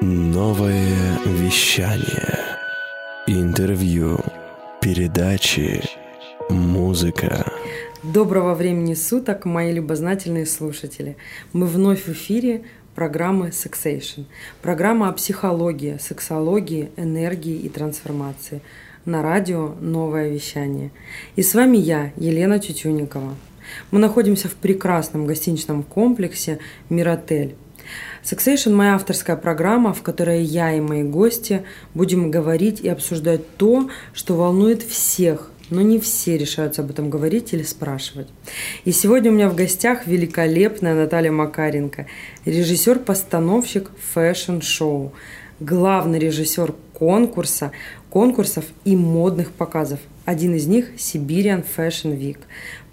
Новое вещание. Интервью. Передачи. Музыка. Доброго времени суток, мои любознательные слушатели. Мы вновь в эфире программы Sexation. Программа о психологии, сексологии, энергии и трансформации. На радио «Новое вещание». И с вами я, Елена Тютюникова. Мы находимся в прекрасном гостиничном комплексе «Миротель». Sexation – моя авторская программа, в которой я и мои гости будем говорить и обсуждать то, что волнует всех, но не все решаются об этом говорить или спрашивать. И сегодня у меня в гостях великолепная Наталья Макаренко, режиссер-постановщик fashion-шоу, главный режиссер конкурса, конкурсов и модных показов. Один из них – Siberian Fashion Week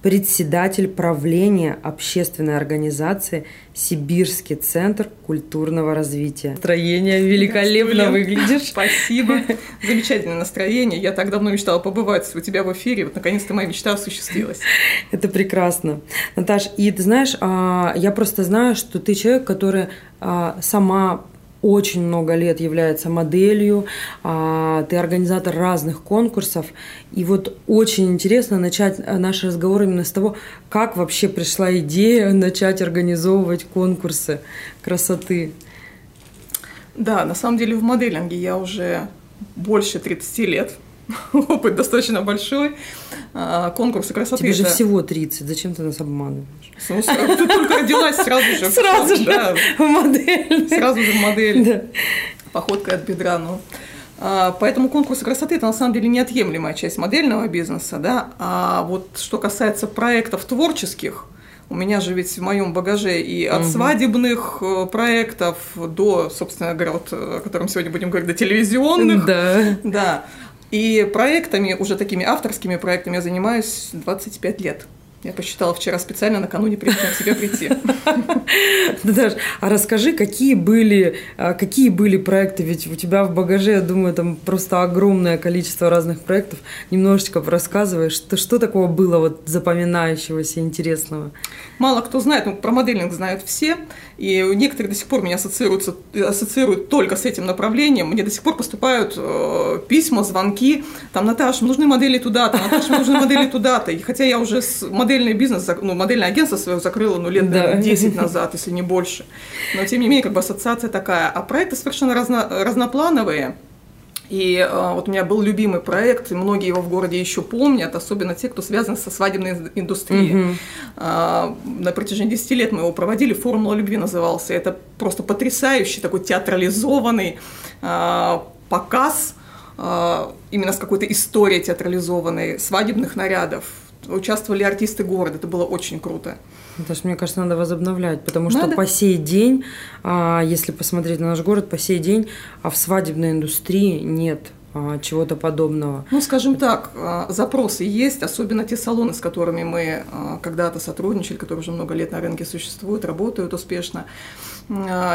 председатель правления общественной организации Сибирский центр культурного развития. Настроение великолепно выглядишь. Спасибо. Замечательное настроение. Я так давно мечтала побывать у тебя в эфире. Вот наконец-то моя мечта осуществилась. Это прекрасно. Наташ, и ты знаешь, а, я просто знаю, что ты человек, который а, сама очень много лет является моделью, а, ты организатор разных конкурсов. И вот очень интересно начать э, наш разговор именно с того, как вообще пришла идея начать организовывать конкурсы красоты. Да, на самом деле в моделинге я уже больше 30 лет опыт достаточно большой. А, конкурсы красоты. Тебе это... же всего 30, зачем ты нас обманываешь? Ну, ты только родилась сразу же. Сразу же в модель. Сразу же в модель. Да. Походкой от бедра, ну. А, поэтому конкурсы красоты – это на самом деле неотъемлемая часть модельного бизнеса. Да? А вот что касается проектов творческих, у меня же ведь в моем багаже и от угу. свадебных э, проектов до, собственно говоря, вот, о котором сегодня будем говорить, до телевизионных. Да. Да. И проектами, уже такими авторскими проектами я занимаюсь 25 лет. Я посчитала вчера специально накануне чем к себе прийти. Наташа, а расскажи, какие были, а, какие были проекты? Ведь у тебя в багаже, я думаю, там просто огромное количество разных проектов. Немножечко рассказываешь, что, что такого было вот запоминающегося, интересного? Мало кто знает, ну, про моделинг знают все, и некоторые до сих пор меня ассоциируются, ассоциируют только с этим направлением. Мне до сих пор поступают э, письма, звонки, там, Наташа, нужны модели туда-то, Наташа, нужны модели туда-то. И хотя я уже с модель модельный бизнес, ну, модельное агентство свое закрыла, ну, лет да. 10 назад, если не больше. Но, тем не менее, как бы ассоциация такая. А проекты совершенно разно, разноплановые. И э, вот у меня был любимый проект, и многие его в городе еще помнят, особенно те, кто связан со свадебной индустрией. Mm-hmm. Э, на протяжении 10 лет мы его проводили, «Формула любви» назывался. Это просто потрясающий такой театрализованный э, показ, э, именно с какой-то историей театрализованной свадебных нарядов участвовали артисты города. Это было очень круто. Даже мне кажется, надо возобновлять, потому надо. что по сей день, а, если посмотреть на наш город, по сей день а в свадебной индустрии нет а, чего-то подобного. Ну, скажем так, запросы есть, особенно те салоны, с которыми мы когда-то сотрудничали, которые уже много лет на рынке существуют, работают успешно.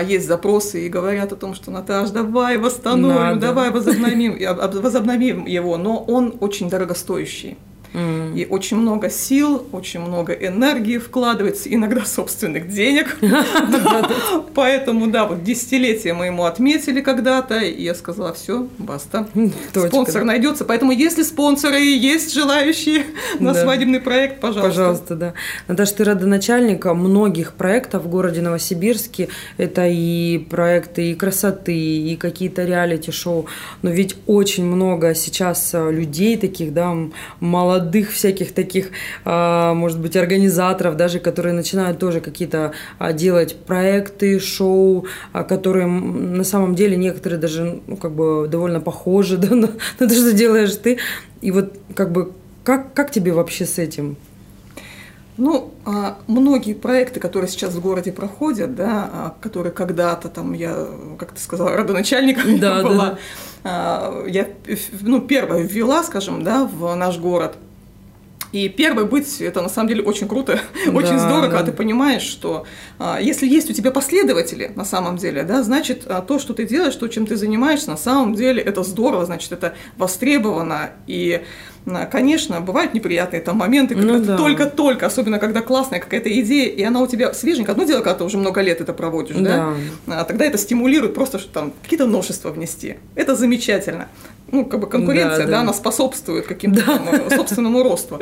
Есть запросы и говорят о том, что Наташ, давай восстановим, Надо. давай возобновим, возобновим его, но он очень дорогостоящий. Mm. И очень много сил, очень много энергии вкладывается, иногда собственных денег. Поэтому, да, вот десятилетие мы ему отметили когда-то, и я сказала, все, баста. Спонсор найдется. Поэтому, если спонсоры и есть желающие на свадебный проект, пожалуйста. Пожалуйста, да. Наташа, ты родоначальника многих проектов в городе Новосибирске. Это и проекты и красоты, и какие-то реалити-шоу. Но ведь очень много сейчас э, людей таких, да, молодых, молодых всяких таких, а, может быть, организаторов даже, которые начинают тоже какие-то а, делать проекты, шоу, а, которые на самом деле некоторые даже ну, как бы довольно похожи да, на, на то, что делаешь ты. И вот как бы как, как тебе вообще с этим? Ну, многие проекты, которые сейчас в городе проходят, да, которые когда-то там я, как ты сказала, родоначальником да, была, да. я ну, первая ввела, скажем, да, в наш город – И первый быть, это на самом деле очень круто, да, очень здорово, да. когда ты понимаешь, что а, если есть у тебя последователи на самом деле, да, значит, а, то, что ты делаешь, то, чем ты занимаешься, на самом деле это здорово, значит, это востребовано. И, конечно, бывают неприятные там моменты, когда ну, ты да. только-только, особенно когда классная какая-то идея, и она у тебя свеженькая. Одно дело, когда ты уже много лет это проводишь, да, да? А, тогда это стимулирует просто, что там какие-то новшества внести. Это замечательно ну, как бы конкуренция, да, да. да она способствует каким-то да. собственному росту.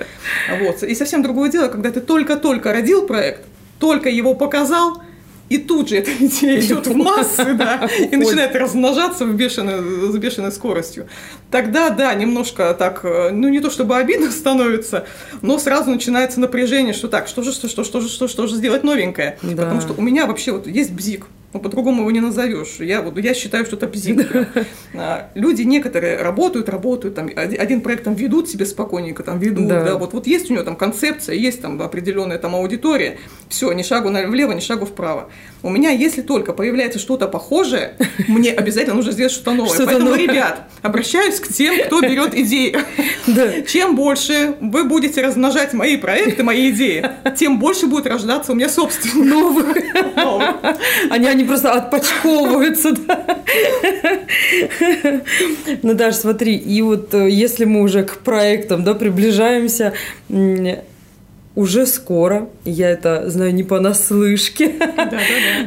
Вот. И совсем другое дело, когда ты только-только родил проект, только его показал, и тут же эта идея идет в массы, да, и начинает размножаться в бешеной, с бешеной скоростью. Тогда, да, немножко так, ну не то чтобы обидно становится, но сразу начинается напряжение, что так, что же, что, что, что же, что, что же сделать новенькое. Да. Потому что у меня вообще вот есть бзик, ну, по-другому его не назовешь. Я, вот, я считаю, что это бзик. А, люди некоторые работают, работают, там, один проект там ведут себе спокойненько, там ведут, да. да, вот, вот есть у него там концепция, есть там определенная там аудитория, все, ни шагу влево, ни шагу вправо. У меня, если только появляется что-то похожее, мне обязательно нужно сделать что-то новое. Что Поэтому, новое. ребят, обращаюсь к тем, кто берет идеи. Да. Чем больше вы будете размножать мои проекты, мои идеи, тем больше будет рождаться у меня собственных новых. Они они просто отпочковываются. Ну, даже смотри, и вот э, если мы уже к проектам да, приближаемся, уже скоро, я это знаю не понаслышке, да,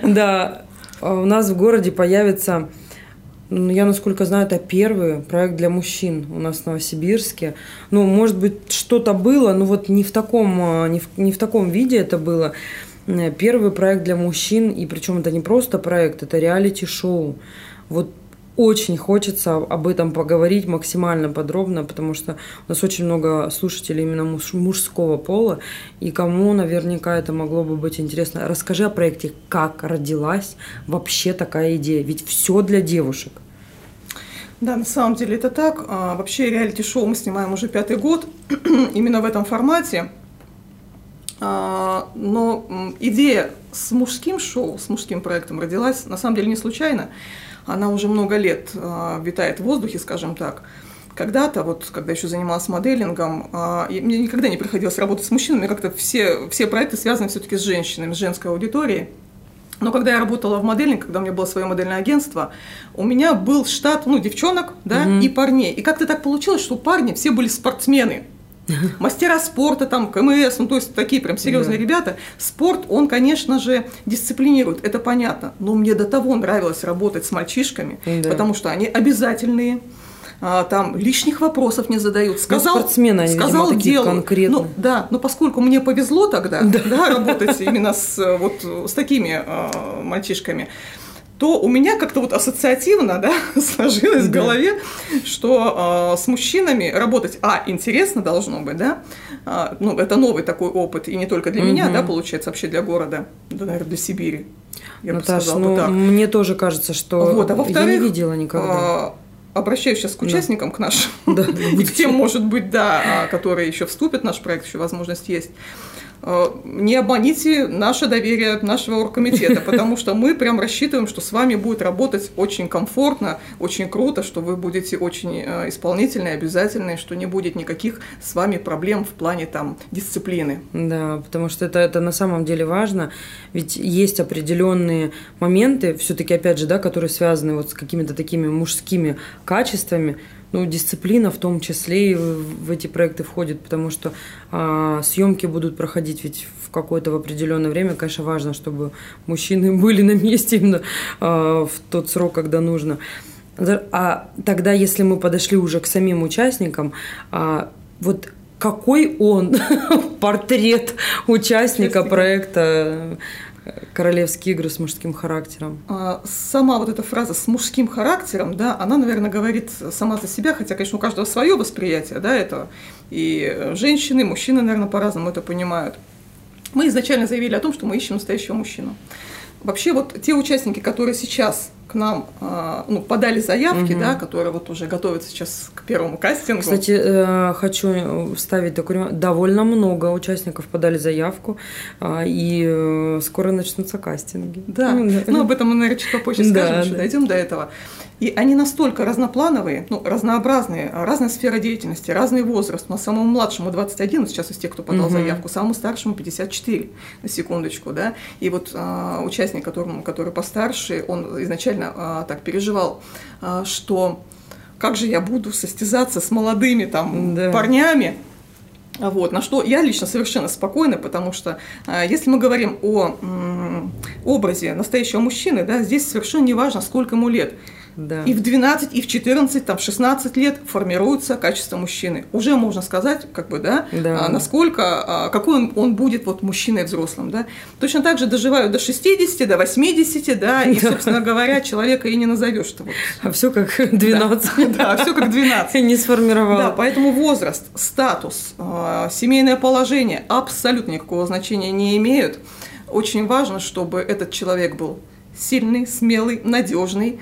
да, у нас в городе появится ну, я, насколько знаю, это первый проект для мужчин у нас в Новосибирске. Ну, может быть, что-то было, но вот не в таком, э, не в, не в таком виде это было. Э, первый проект для мужчин, и причем это не просто проект, это реалити-шоу. Вот очень хочется об этом поговорить максимально подробно, потому что у нас очень много слушателей именно муж, мужского пола, и кому наверняка это могло бы быть интересно. Расскажи о проекте, как родилась вообще такая идея, ведь все для девушек. Да, на самом деле это так. А, вообще реалити-шоу мы снимаем уже пятый год, именно в этом формате. А, но идея с мужским шоу, с мужским проектом родилась на самом деле не случайно. Она уже много лет а, витает в воздухе, скажем так. Когда-то, вот когда еще занималась моделингом, а, мне никогда не приходилось работать с мужчинами, как-то все, все проекты связаны все-таки с женщинами, с женской аудиторией. Но когда я работала в моделинге, когда у меня было свое модельное агентство, у меня был штат, ну, девчонок, да, угу. и парней. И как-то так получилось, что парни все были спортсмены мастера спорта, там, КМС, ну, то есть такие прям серьезные да. ребята. Спорт, он, конечно же, дисциплинирует, это понятно. Но мне до того нравилось работать с мальчишками, да. потому что они обязательные, а, там лишних вопросов не задают. Ну, сказал, спортсмены, они, сказал видимо, дело. конкретно. Ну, да, но поскольку мне повезло тогда да. Да, работать именно с, вот, с такими э, мальчишками, то у меня как-то вот ассоциативно да, сложилось да. в голове, что э, с мужчинами работать, а, интересно должно быть, да, э, ну, это новый такой опыт, и не только для угу. меня, да, получается, вообще для города, да, наверное, для Сибири. Я Наташ, бы ну, так. мне тоже кажется, что вот, а я не видела никогда. Э, обращаюсь сейчас к участникам, да. к нашим, да, и к тем, может быть, да, которые еще вступят в наш проект, еще возможность есть. Э, не обманите наше доверие нашего оргкомитета, потому что мы прям рассчитываем, что с вами будет работать очень комфортно, очень круто, что вы будете очень э, исполнительные, обязательные, что не будет никаких с вами проблем в плане там дисциплины. Да, потому что это, это на самом деле важно, ведь есть определенные моменты, все-таки опять же, да, которые связаны вот с какими-то такими мужскими качествами, ну, дисциплина в том числе и в эти проекты входит, потому что а, съемки будут проходить ведь в какое-то в определенное время. Конечно, важно, чтобы мужчины были на месте именно а, в тот срок, когда нужно. А тогда, если мы подошли уже к самим участникам, а, вот какой он портрет участника проекта королевские игры с мужским характером? А, сама вот эта фраза с мужским характером, да, она, наверное, говорит сама за себя, хотя, конечно, у каждого свое восприятие, да, этого. И женщины, мужчины, наверное, по-разному это понимают. Мы изначально заявили о том, что мы ищем настоящего мужчину. Вообще вот те участники, которые сейчас к нам а, ну, подали заявки, угу. да, которые вот уже готовятся сейчас к первому кастингу. Кстати, э, хочу вставить такой довольно много участников подали заявку, а, и э, скоро начнутся кастинги. Да, ну, ну об этом мы, наверное, чуть попозже скажем, да, да. дойдем до этого. И они настолько разноплановые, ну, разнообразные, разная сфера деятельности, разный возраст. У нас самому младшему 21, сейчас из тех, кто подал угу. заявку, самому старшему 54, на секундочку, да. И вот а, участник, которому, который постарше, он изначально а, так переживал, а, что как же я буду состязаться с молодыми там да. парнями, вот, на что я лично совершенно спокойна, потому что э, если мы говорим о э, образе настоящего мужчины, да, здесь совершенно не важно, сколько ему лет. Да. И в 12, и в 14, там, 16 лет формируется качество мужчины. Уже можно сказать, как бы, да, да. А, насколько, а, какой он, он будет вот мужчиной взрослым, да. Точно так же доживают до 60, до 80, да, и, собственно говоря, человека и не назовешь. Что вот. А все как 12. Да, да все как 12. Не сформировал. Да, поэтому возраст, статус, а, семейное положение абсолютно никакого значения не имеют. Очень важно, чтобы этот человек был сильный, смелый, надежный,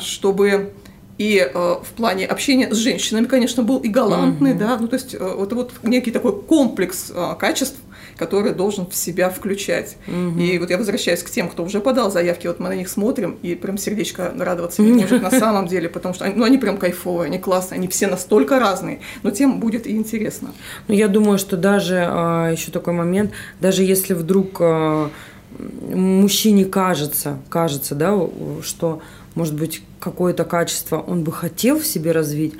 чтобы и э, в плане общения с женщинами, конечно, был и галантный, mm-hmm. да, ну то есть э, вот, вот некий такой комплекс э, качеств, который должен в себя включать. Mm-hmm. И вот я возвращаюсь к тем, кто уже подал заявки, вот мы на них смотрим, и прям сердечко радоваться не может на самом деле, потому что они, ну, они прям кайфовые, они классные, они все настолько разные, но тем будет и интересно. Ну, я думаю, что даже а, еще такой момент, даже если вдруг а, мужчине кажется, кажется, да, что может быть, какое-то качество он бы хотел в себе развить,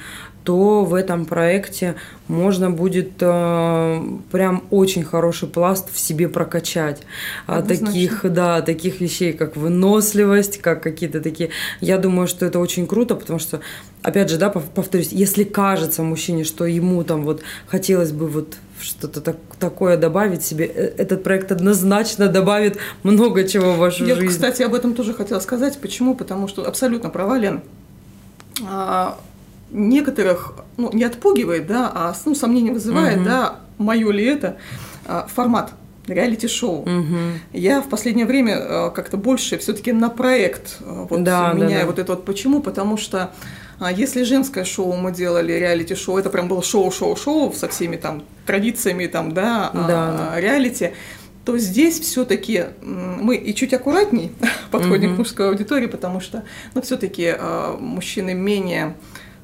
то в этом проекте можно будет э, прям очень хороший пласт в себе прокачать. А, таких, да, таких вещей, как выносливость, как какие-то такие. Я думаю, что это очень круто, потому что, опять же, да, повторюсь, если кажется мужчине, что ему там вот хотелось бы вот что-то так, такое добавить себе, э, этот проект однозначно добавит много чего в вашу Я, жизнь. Я, кстати, об этом тоже хотела сказать. Почему? Потому что абсолютно провален. А, некоторых ну, не отпугивает, да, а ну, сомнения вызывает, угу. да, мое ли это а, формат реалити-шоу. Угу. Я в последнее время а, как-то больше все-таки на проект а, вот, да, меняю да, да. вот это вот. Почему? Потому что если женское шоу мы делали, реалити-шоу, это прям было шоу-шоу-шоу со всеми там традициями там, да, да, да. реалити, то здесь все-таки мы и чуть аккуратней подходим угу. к мужской аудитории, потому что, ну, все-таки мужчины менее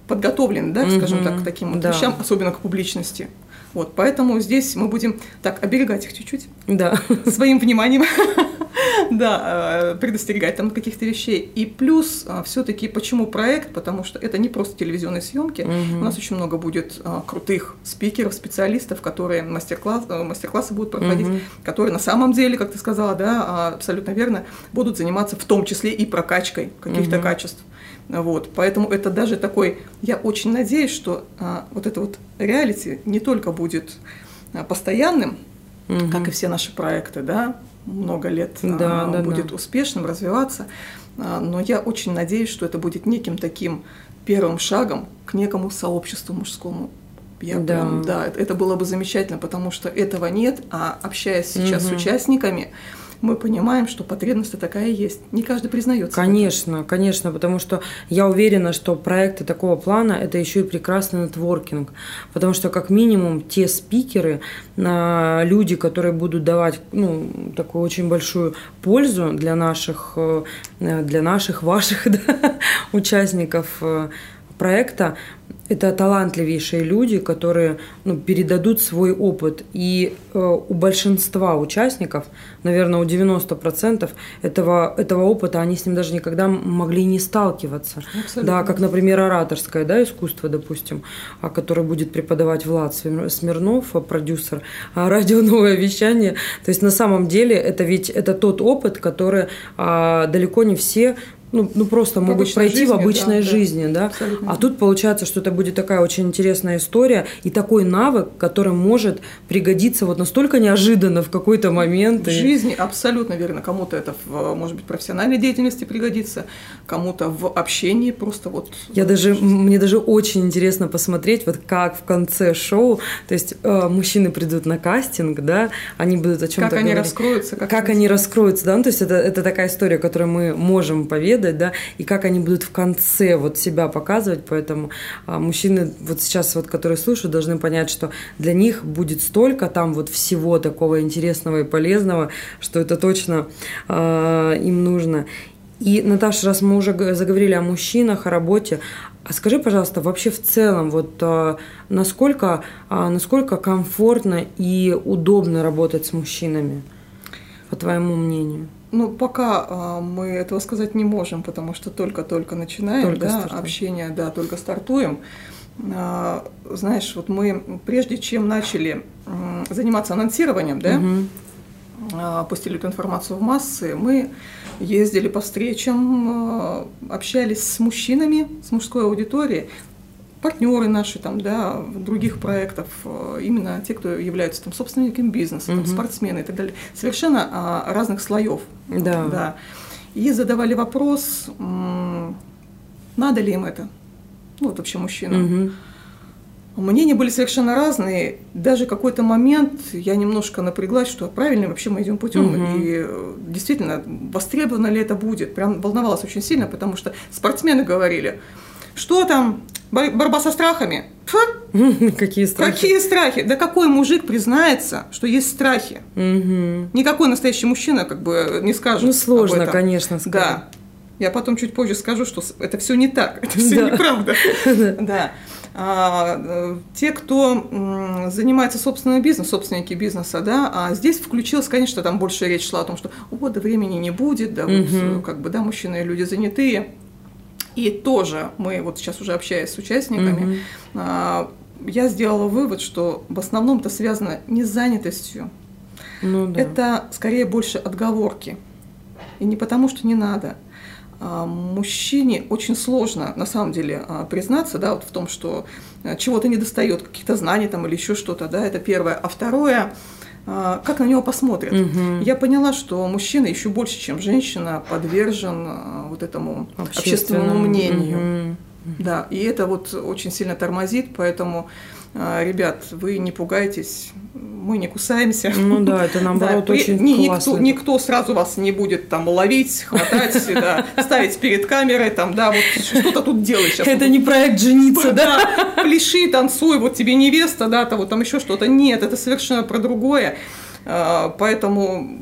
подготовлены, да, угу. скажем так, к таким вот да. вещам, особенно к публичности. Вот, поэтому здесь мы будем так оберегать их чуть-чуть. Да. Своим вниманием. да, э, предостерегать там каких-то вещей. И плюс э, все-таки почему проект? Потому что это не просто телевизионные съемки. Угу. У нас очень много будет э, крутых спикеров, специалистов, которые мастер-класс, мастер-классы будут проходить, угу. которые на самом деле, как ты сказала, да, а, абсолютно верно, будут заниматься в том числе и прокачкой каких-то угу. качеств. Вот, поэтому это даже такой, я очень надеюсь, что а, вот это вот реалити не только будет а, постоянным, угу. как и все наши проекты, да, много лет да, а, да, будет да. успешным, развиваться, а, но я очень надеюсь, что это будет неким таким первым шагом к некому сообществу мужскому. Я да. Прям, да, это было бы замечательно, потому что этого нет, а общаясь сейчас угу. с участниками, мы понимаем, что потребность такая есть. Не каждый признается. Конечно, конечно, потому что я уверена, что проекты такого плана – это еще и прекрасный нетворкинг, потому что как минимум те спикеры, а, люди, которые будут давать ну, такую очень большую пользу для наших, э, для наших, ваших да, участников э, проекта, это талантливейшие люди, которые ну, передадут свой опыт. И э, у большинства участников, наверное, у 90% этого, этого опыта, они с ним даже никогда могли не сталкиваться. Абсолютно. Да, как, например, ораторское да, искусство, допустим, которое будет преподавать Влад Смирнов, продюсер радио «Новое вещание». То есть на самом деле это ведь это тот опыт, который а, далеко не все ну, ну просто могут пройти жизни, в обычной да, жизни, да. да? А тут получается, что это будет такая очень интересная история и такой навык, который может пригодиться вот настолько неожиданно в какой-то момент. В и... жизни абсолютно верно. Кому-то это, в, может быть, профессиональной деятельности пригодится, кому-то в общении просто вот. Я даже, мне даже очень интересно посмотреть, вот как в конце шоу, то есть э, мужчины придут на кастинг, да, они будут о чем-то Как говорить. они раскроются. Как, как они раскроются, да, ну, то есть это, это такая история, которую мы можем поведать, поведать, да, и как они будут в конце вот себя показывать, поэтому а, мужчины вот сейчас вот, которые слушают, должны понять, что для них будет столько там вот всего такого интересного и полезного, что это точно а, им нужно. И, Наташа, раз мы уже заговорили о мужчинах, о работе, а скажи, пожалуйста, вообще в целом, вот а, насколько, насколько комфортно и удобно работать с мужчинами, по твоему мнению? Ну, пока а, мы этого сказать не можем, потому что только-только начинаем, Только да, стартуем. общение, да, только стартуем. А, знаешь, вот мы, прежде чем начали заниматься анонсированием, да, Мгм. а, пустили эту информацию в массы, мы ездили по встречам, общались с мужчинами, с мужской аудиторией, партнеры наши там, да, других проектов, а, именно те, кто являются там собственниками бизнеса, там, Мгм. спортсмены и так далее, совершенно а, разных слоев. Да. да. И задавали вопрос, надо ли им это, ну вот вообще мужчинам. Мгм. Мнения были совершенно разные. Даже какой-то момент я немножко напряглась, что правильно вообще мы идем путем. Мгм. И э, действительно, востребовано ли это будет. Прям волновалась очень сильно, потому что спортсмены говорили, что там, борьба со страхами? Фу, Какие страхи? какие страхи? Да какой мужик признается, что есть страхи? Мгм. Никакой настоящий мужчина как бы не скажет. Ну, сложно, конечно, сказать. Да. Я потом чуть позже скажу, что это все не так, это все Да. неправда. Да. А, э, те, кто занимается собственным бизнесом, собственники бизнеса, да, а здесь включилось, конечно, там больше речь шла о том, что вот да времени не будет, да, вот, Мгм. э, как бы, да, мужчины люди занятые. И тоже мы вот сейчас уже общаясь с участниками, а, я сделала вывод, что в основном это связано не с занятостью, Ну да. это скорее больше отговорки. И не потому, что не надо. А, Мужчине очень сложно, на самом деле, а, признаться да, вот в том, что а, чего-то не достает, каких-то знаний там, или еще что-то. Да, это первое. А второе, как на него посмотрят. Мгм. Я поняла, что мужчина еще больше, чем женщина, подвержен а, вот этому общественному мнению. Мгм. Да, и это вот очень сильно тормозит, поэтому, а, ребят, вы не пугайтесь, мы не кусаемся. Ну да, это наоборот Да, очень ни- классно. никто, никто сразу вас не будет там ловить, хватать, да, ставить перед камерой, там, да, вот что-то тут делай сейчас. Это не проект жениться, да? Пляши, танцуй, вот тебе невеста, да, то вот там еще что-то. Нет, это совершенно про другое. А, Поэтому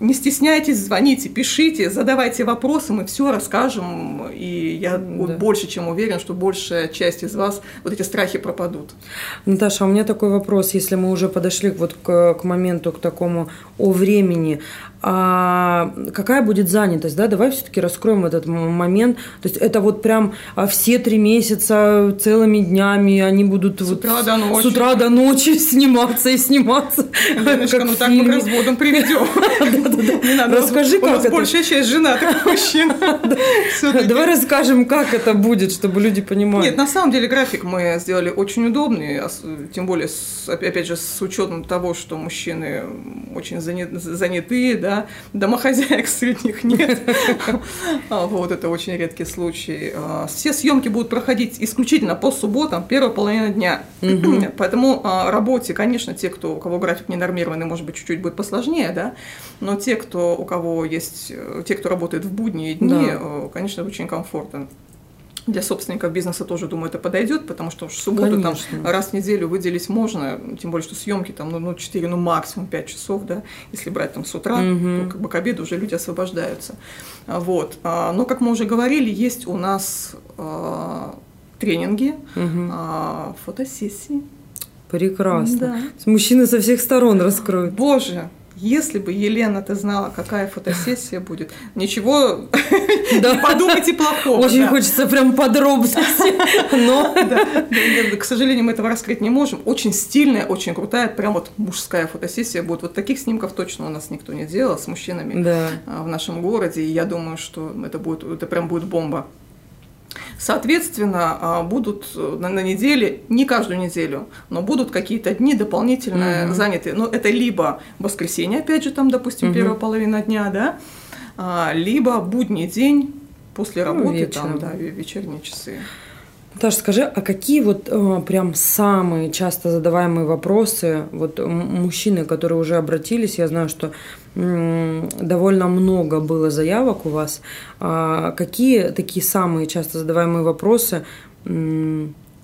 не стесняйтесь, звоните, пишите, задавайте вопросы, мы все расскажем. И я вот Да. больше чем уверен, что большая часть из вас вот эти страхи пропадут. Наташа, а у меня такой вопрос, если мы уже подошли вот к, к моменту, к такому о времени. А какая будет занятость, да? Давай все-таки раскроем этот момент. То есть это вот прям а, все три месяца целыми днями они будут С вот утра до ночи. с утра до ночи сниматься и сниматься. Леночка, как ну так мы к разводам приведем. Расскажи, как это. большая часть женатых мужчин. Давай расскажем, как это будет, чтобы люди понимали. Нет, на самом деле график мы сделали очень удобный, ос- тем более, опять же, с учетом того, что мужчины очень заня- занятые, домохозяек средних нет. А, Вот, это очень редкий случай. А, Все съемки будут проходить исключительно по субботам, первая половина дня. Поэтому а, работе, конечно, те, кто, у кого график не нормированный, может быть, чуть-чуть будет посложнее, да, но те, кто, у кого есть, э, те, кто работает в будние дни, э, конечно, очень комфортно. Для собственников бизнеса тоже, думаю, это подойдет, потому что в субботу там Конечно. раз в неделю выделить можно, тем более, что съемки там, ну, ну 4, ну, максимум 5 часов, да, если брать там с утра, Мгм. то как бы к обеду уже люди освобождаются. А, Вот. А, Но, как мы уже говорили, есть у нас а, тренинги, а, фотосессии. Прекрасно. Да. Мужчины со всех сторон раскроют. Боже, если бы Елена ты знала, какая фотосессия будет, ничего Да. не подумайте плохого. Очень хочется прям подробностей, но К сожалению, мы этого раскрыть не можем. Очень стильная, очень крутая, прям вот мужская фотосессия будет. Вот таких снимков точно у нас никто не делал с мужчинами а, в нашем городе. И я думаю, что это будет, это прям будет бомба. Соответственно, а, будут э, на, на неделе, не каждую неделю, но будут какие-то дни дополнительно Мгм. занятые. Но это либо воскресенье, опять же, там, допустим, Мгм. первая половина дня, да, а, либо будний день после Ну, работы, там, вечером. да, ве- вечерние часы. Наташа, скажи, а какие вот э, прям самые часто задаваемые вопросы, вот мужчины, которые уже обратились, я знаю, что м, довольно много было заявок у вас, а какие такие самые часто задаваемые вопросы,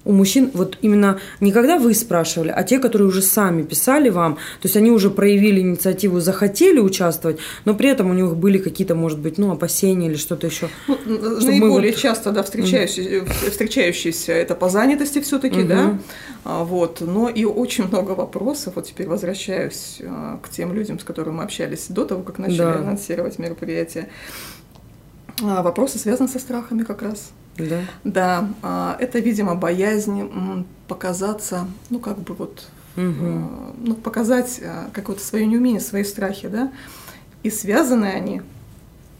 у мужчин вот именно не когда вы спрашивали, а те, которые уже сами писали вам, то есть они уже проявили инициативу, захотели участвовать, но при этом у них были какие-то, может быть, ну, опасения или что-то еще. Ну, наиболее вот... часто, да, встречающиеся, угу. встречающиеся это по занятости все-таки, угу. да, а, вот, но и очень много вопросов, вот теперь возвращаюсь а, к тем людям, с которыми мы общались до того, как начали да. анонсировать мероприятие. А, вопросы связаны со страхами как раз. Да. Да, а, это, видимо, боязнь показаться, ну, как бы вот, угу. ну, показать какое-то свое неумение, свои страхи, да. И связаны они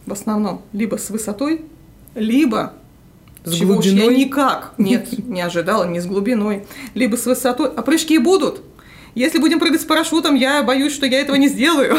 в основном либо с высотой, либо с чего глубиной? уж я никак нет, не ожидала, не с глубиной, либо с высотой. А прыжки будут, если будем прыгать с парашютом, я боюсь, что я этого не сделаю.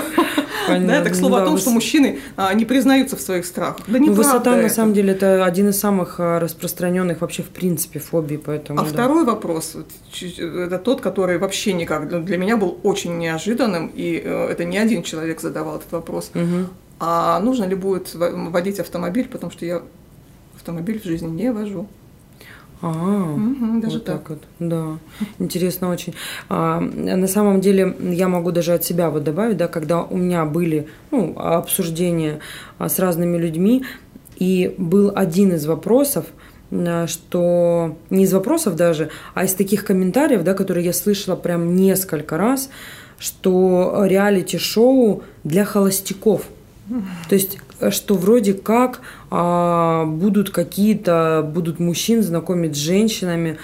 Понятно. Да, так слово да, о том, выс... что мужчины а, не признаются в своих страхах. Да ну, Высота, это. на самом деле, это один из самых а, распространенных вообще в принципе фобий. Поэтому, а да. второй вопрос, это тот, который вообще никак для меня был очень неожиданным, и э, это не один человек задавал этот вопрос. Угу. А нужно ли будет водить автомобиль, потому что я автомобиль в жизни не вожу. А, угу, даже вот так. так вот, да, интересно очень. А, на самом деле я могу даже от себя вот добавить, да, когда у меня были ну, обсуждения а, с разными людьми, и был один из вопросов, что не из вопросов даже, а из таких комментариев, да, которые я слышала прям несколько раз, что реалити-шоу для холостяков. То есть что вроде как а, будут какие-то, будут мужчин знакомить с женщинами,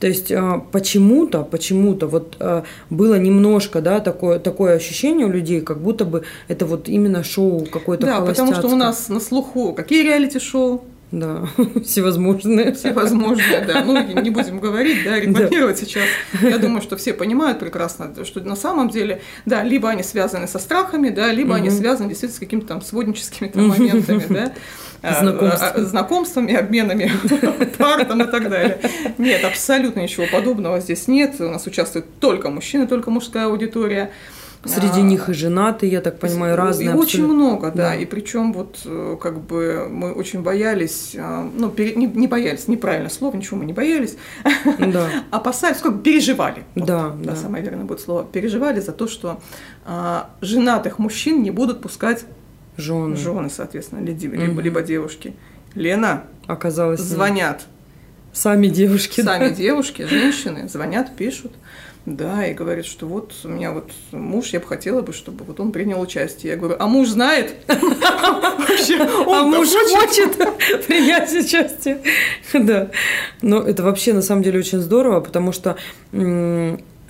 то есть а, почему-то, почему-то вот а, было немножко, да, такое, такое ощущение у людей, как будто бы это вот именно шоу какое-то Да, потому что у нас на слуху какие реалити-шоу? Да, всевозможные. Всевозможные, да. Ну, не будем говорить, да, рекламировать да. сейчас. Я думаю, что все понимают прекрасно, что на самом деле, да, либо они связаны со страхами, да, либо угу. они связаны действительно с какими-то там сводническими там, моментами, да. А, Знакомствами. А, знакомствами, обменами пар там и так далее. Нет, абсолютно ничего подобного здесь нет. У нас участвуют только мужчины, только мужская аудитория. Среди а, них и женатые, я так понимаю, разные. И очень много, да. да. И причем вот э, как бы мы очень боялись, а, ну, пере, не, не боялись, неправильное слово, ничего мы не боялись, да. опасались, как бы переживали. Вот, да, да, да. Самое верное будет слово. Переживали за то, что а, женатых мужчин не будут пускать жены, жены соответственно, либо, угу. либо девушки. Лена, оказалось, звонят. Сами девушки. Сами да? девушки, женщины звонят, пишут. Да, и говорит, что вот у меня вот муж, я бы хотела бы, чтобы вот он принял участие. Я говорю, а муж знает? А муж хочет принять участие. Да. Но это вообще на самом деле очень здорово, потому что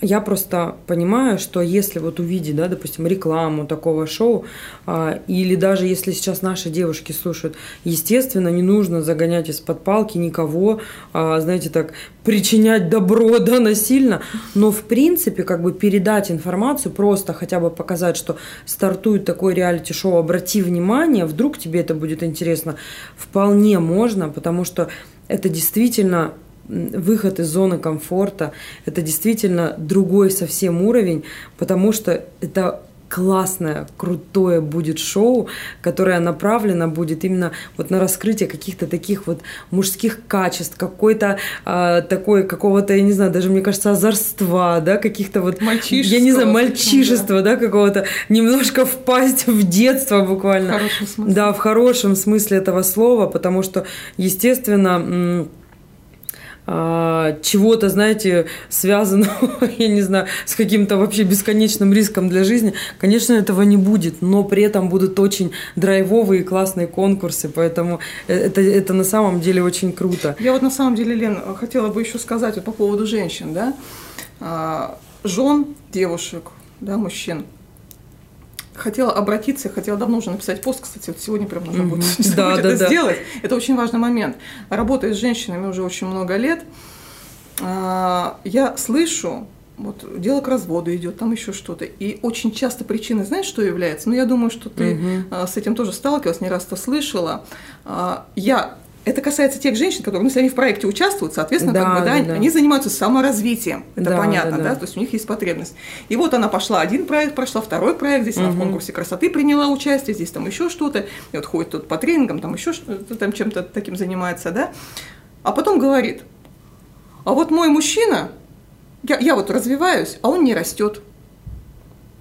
я просто понимаю, что если вот увидеть, да, допустим, рекламу такого шоу, а, или даже если сейчас наши девушки слушают, естественно, не нужно загонять из-под палки никого, а, знаете, так, причинять добро, да, насильно, но в принципе, как бы передать информацию, просто хотя бы показать, что стартует такое реалити-шоу, обрати внимание, вдруг тебе это будет интересно, вполне можно, потому что это действительно выход из зоны комфорта. Это действительно другой совсем уровень, потому что это классное, крутое будет шоу, которое направлено будет именно вот на раскрытие каких-то таких вот мужских качеств, какой-то а, такой какого-то, я не знаю, даже мне кажется, озорства, да, каких-то вот, я не знаю, мальчишества, да, да какого-то, немножко впасть в детство буквально. В хорошем смысле. Да, в хорошем смысле этого слова, потому что, естественно, а, чего-то, знаете, связанного, я не знаю, с каким-то вообще бесконечным риском для жизни, конечно, этого не будет, но при этом будут очень драйвовые и классные конкурсы, поэтому э, это, это на самом деле очень круто. Я вот на самом деле, Лен, хотела бы еще сказать вот по поводу женщин, да, а, жен девушек, да, мужчин, хотела обратиться, хотела давно уже написать пост, кстати, вот сегодня прям нужно будет да, это да, сделать. Это очень важный момент. Работая с женщинами уже очень много лет, а, я слышу, вот дело к разводу идет, там еще что-то. И очень часто причиной, знаешь, что является? Ну, я думаю, что ты угу. с этим тоже сталкивалась, не раз то слышала. А, я это касается тех женщин, которые, ну, если они в проекте участвуют, соответственно, да, как бы, да, да, они занимаются саморазвитием. Это да, понятно, да, да. да, то есть у них есть потребность. И вот она пошла, один проект прошла, второй проект, здесь угу. она в конкурсе красоты приняла участие, здесь там еще что-то, и вот ходит тут по тренингам, там еще что-то, там чем-то таким занимается, да. А потом говорит, А вот мой мужчина, я, я вот развиваюсь, а он не растет.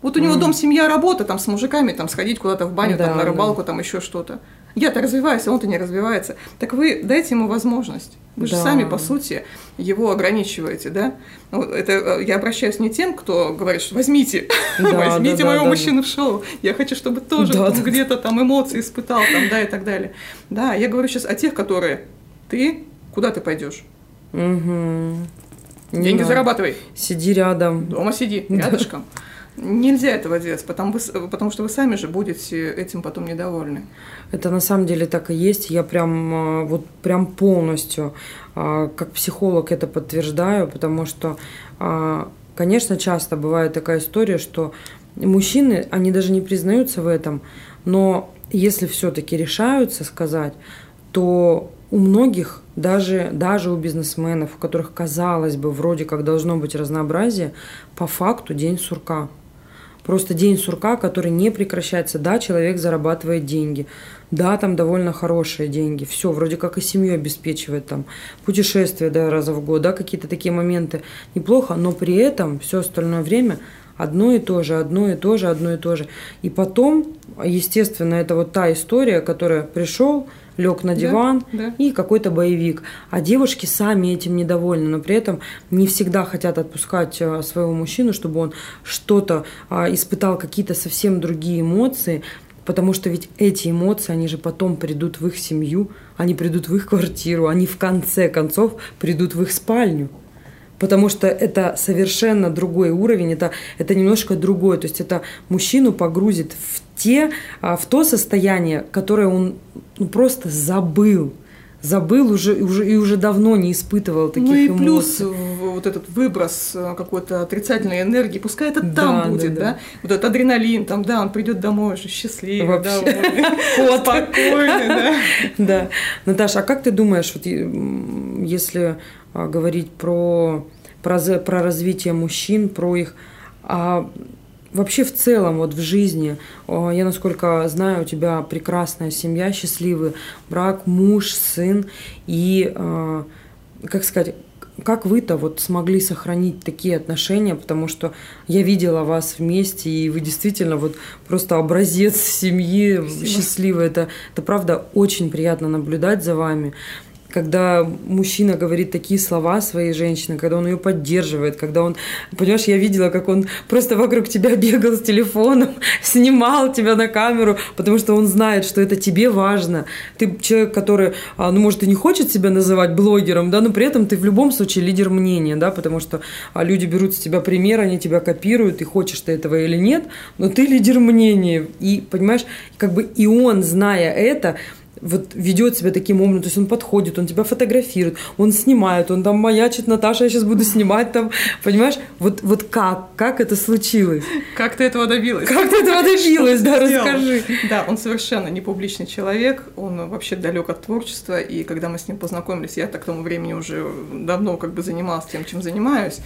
Вот у него дом, семья, работа, там с мужиками, там сходить куда-то в баню, Да, там на да. рыбалку, там еще что-то. Я-то развиваюсь, а он-то не развивается. Так вы дайте ему возможность. Вы же Да. сами, по сути, его ограничиваете, да? Ну, Это э, я обращаюсь не тем, кто говорит, что возьмите, Да, возьмите да, да, моего да, мужчину в шоу. Я хочу, чтобы тоже Да, да, да. где-то там эмоции испытал, там, да, и так далее. Да, я говорю сейчас о тех, которые ты, куда ты пойдешь? Не Деньги надо. зарабатывай. Сиди рядом. Дома сиди, Да. Нельзя этого делать, потому, потому что вы сами же будете этим потом недовольны. Это на самом деле так и есть. Я прям а, вот прям полностью а, как психолог это подтверждаю, потому что, а, конечно, часто бывает такая история, что мужчины, они даже не признаются в этом, но если все-таки решаются сказать, то у многих, даже, даже у бизнесменов, у которых, казалось бы, вроде как должно быть разнообразие, по факту день сурка. Просто день сурка, который не прекращается. Да, человек зарабатывает деньги. Да, там довольно хорошие деньги. Все, вроде как и семью обеспечивает там. Путешествия, да, раза в год, да, какие-то такие моменты. Неплохо, но при этом все остальное время одно и то же, одно и то же, одно и то же. И потом, естественно, это вот та история, которая пришел, лег на Да, диван, да. и какой-то боевик. А девушки сами этим недовольны, но при этом не всегда хотят отпускать а, своего мужчину, чтобы он что-то а, испытал, какие-то совсем другие эмоции, потому что ведь эти эмоции, они же потом придут в их семью, они придут в их квартиру, они в конце концов придут в их спальню. Потому что это совершенно другой уровень, это, это немножко другое. То есть это мужчину погрузит в, те, а, в то состояние, которое он ну, просто забыл. Забыл уже, уже и уже давно не испытывал таких ну и эмоций. плюс вот этот выброс э, какой-то отрицательной энергии, пускай это Да, там да, будет, да. да, Вот этот адреналин, там, да, он придет домой уже счастливый, Вообще. Вот. спокойный, да. Да. Наташа, а как ты думаешь, вот, если говорить про, про, про развитие мужчин, про их... а, вообще в целом вот в жизни, а, я насколько знаю, у тебя прекрасная семья, счастливый брак, муж, сын. И, а, как сказать, как вы-то вот смогли сохранить такие отношения, потому что я видела вас вместе, и вы действительно вот просто образец семьи Спасибо. счастливый. Это, это правда очень приятно наблюдать за вами. Когда мужчина говорит такие слова своей женщине, когда он ее поддерживает, когда он, понимаешь, я видела, как он просто вокруг тебя бегал с телефоном, снимал тебя на камеру, потому что он знает, что это тебе важно. Ты человек, который, а, ну, может, и не хочет себя называть блогером, да, но при этом ты в любом случае лидер мнения, да, потому что а, люди берут с тебя пример, они тебя копируют, и хочешь ты этого или нет, но ты лидер мнения. И, понимаешь, как бы и он, зная это, вот ведет себя таким образом, то есть он подходит, он тебя фотографирует, он снимает, он там маячит, Наташа, я сейчас буду снимать там, понимаешь? Вот, вот как, как это случилось? Как ты этого добилась? Как ты этого добилась, да, расскажи. Да, он совершенно не публичный человек, он вообще далек от творчества, и когда мы с ним познакомились, я так к тому времени уже давно как бы занималась тем, чем занимаюсь,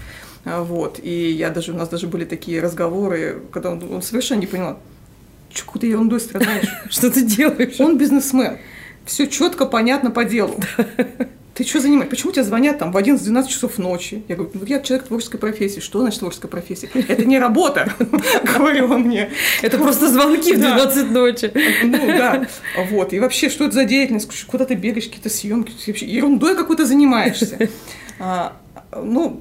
А, вот, и я даже, у нас даже были такие разговоры, когда он, он совершенно не понял, какой-то ерундой страдаешь. Что ты делаешь? Он бизнесмен, все четко, понятно по делу. Ты что занимаешься? Почему тебе звонят там в 11-12 часов ночи? Я говорю, ну я человек творческой профессии. Что значит творческая профессия? Это не работа, говорил он мне. Это просто звонки в Да. 12 ночи. Ну да, вот. И вообще, что это за деятельность? Куда ты бегаешь, какие-то съемки? Ерундой какой-то занимаешься. А, ну,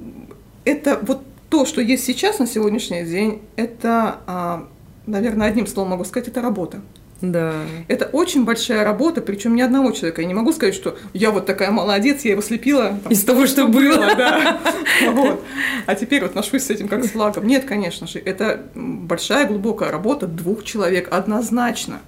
это вот то, что есть сейчас на сегодняшний день, это, а, наверное, одним словом могу сказать, это работа. Да. Это очень большая работа, причем ни одного человека. Я не могу сказать, что я вот такая молодец, я его слепила. там, Из того, что было. да. Вот. А теперь вот ношусь с этим как с флагом. Нет, конечно же, это большая глубокая работа двух человек однозначно.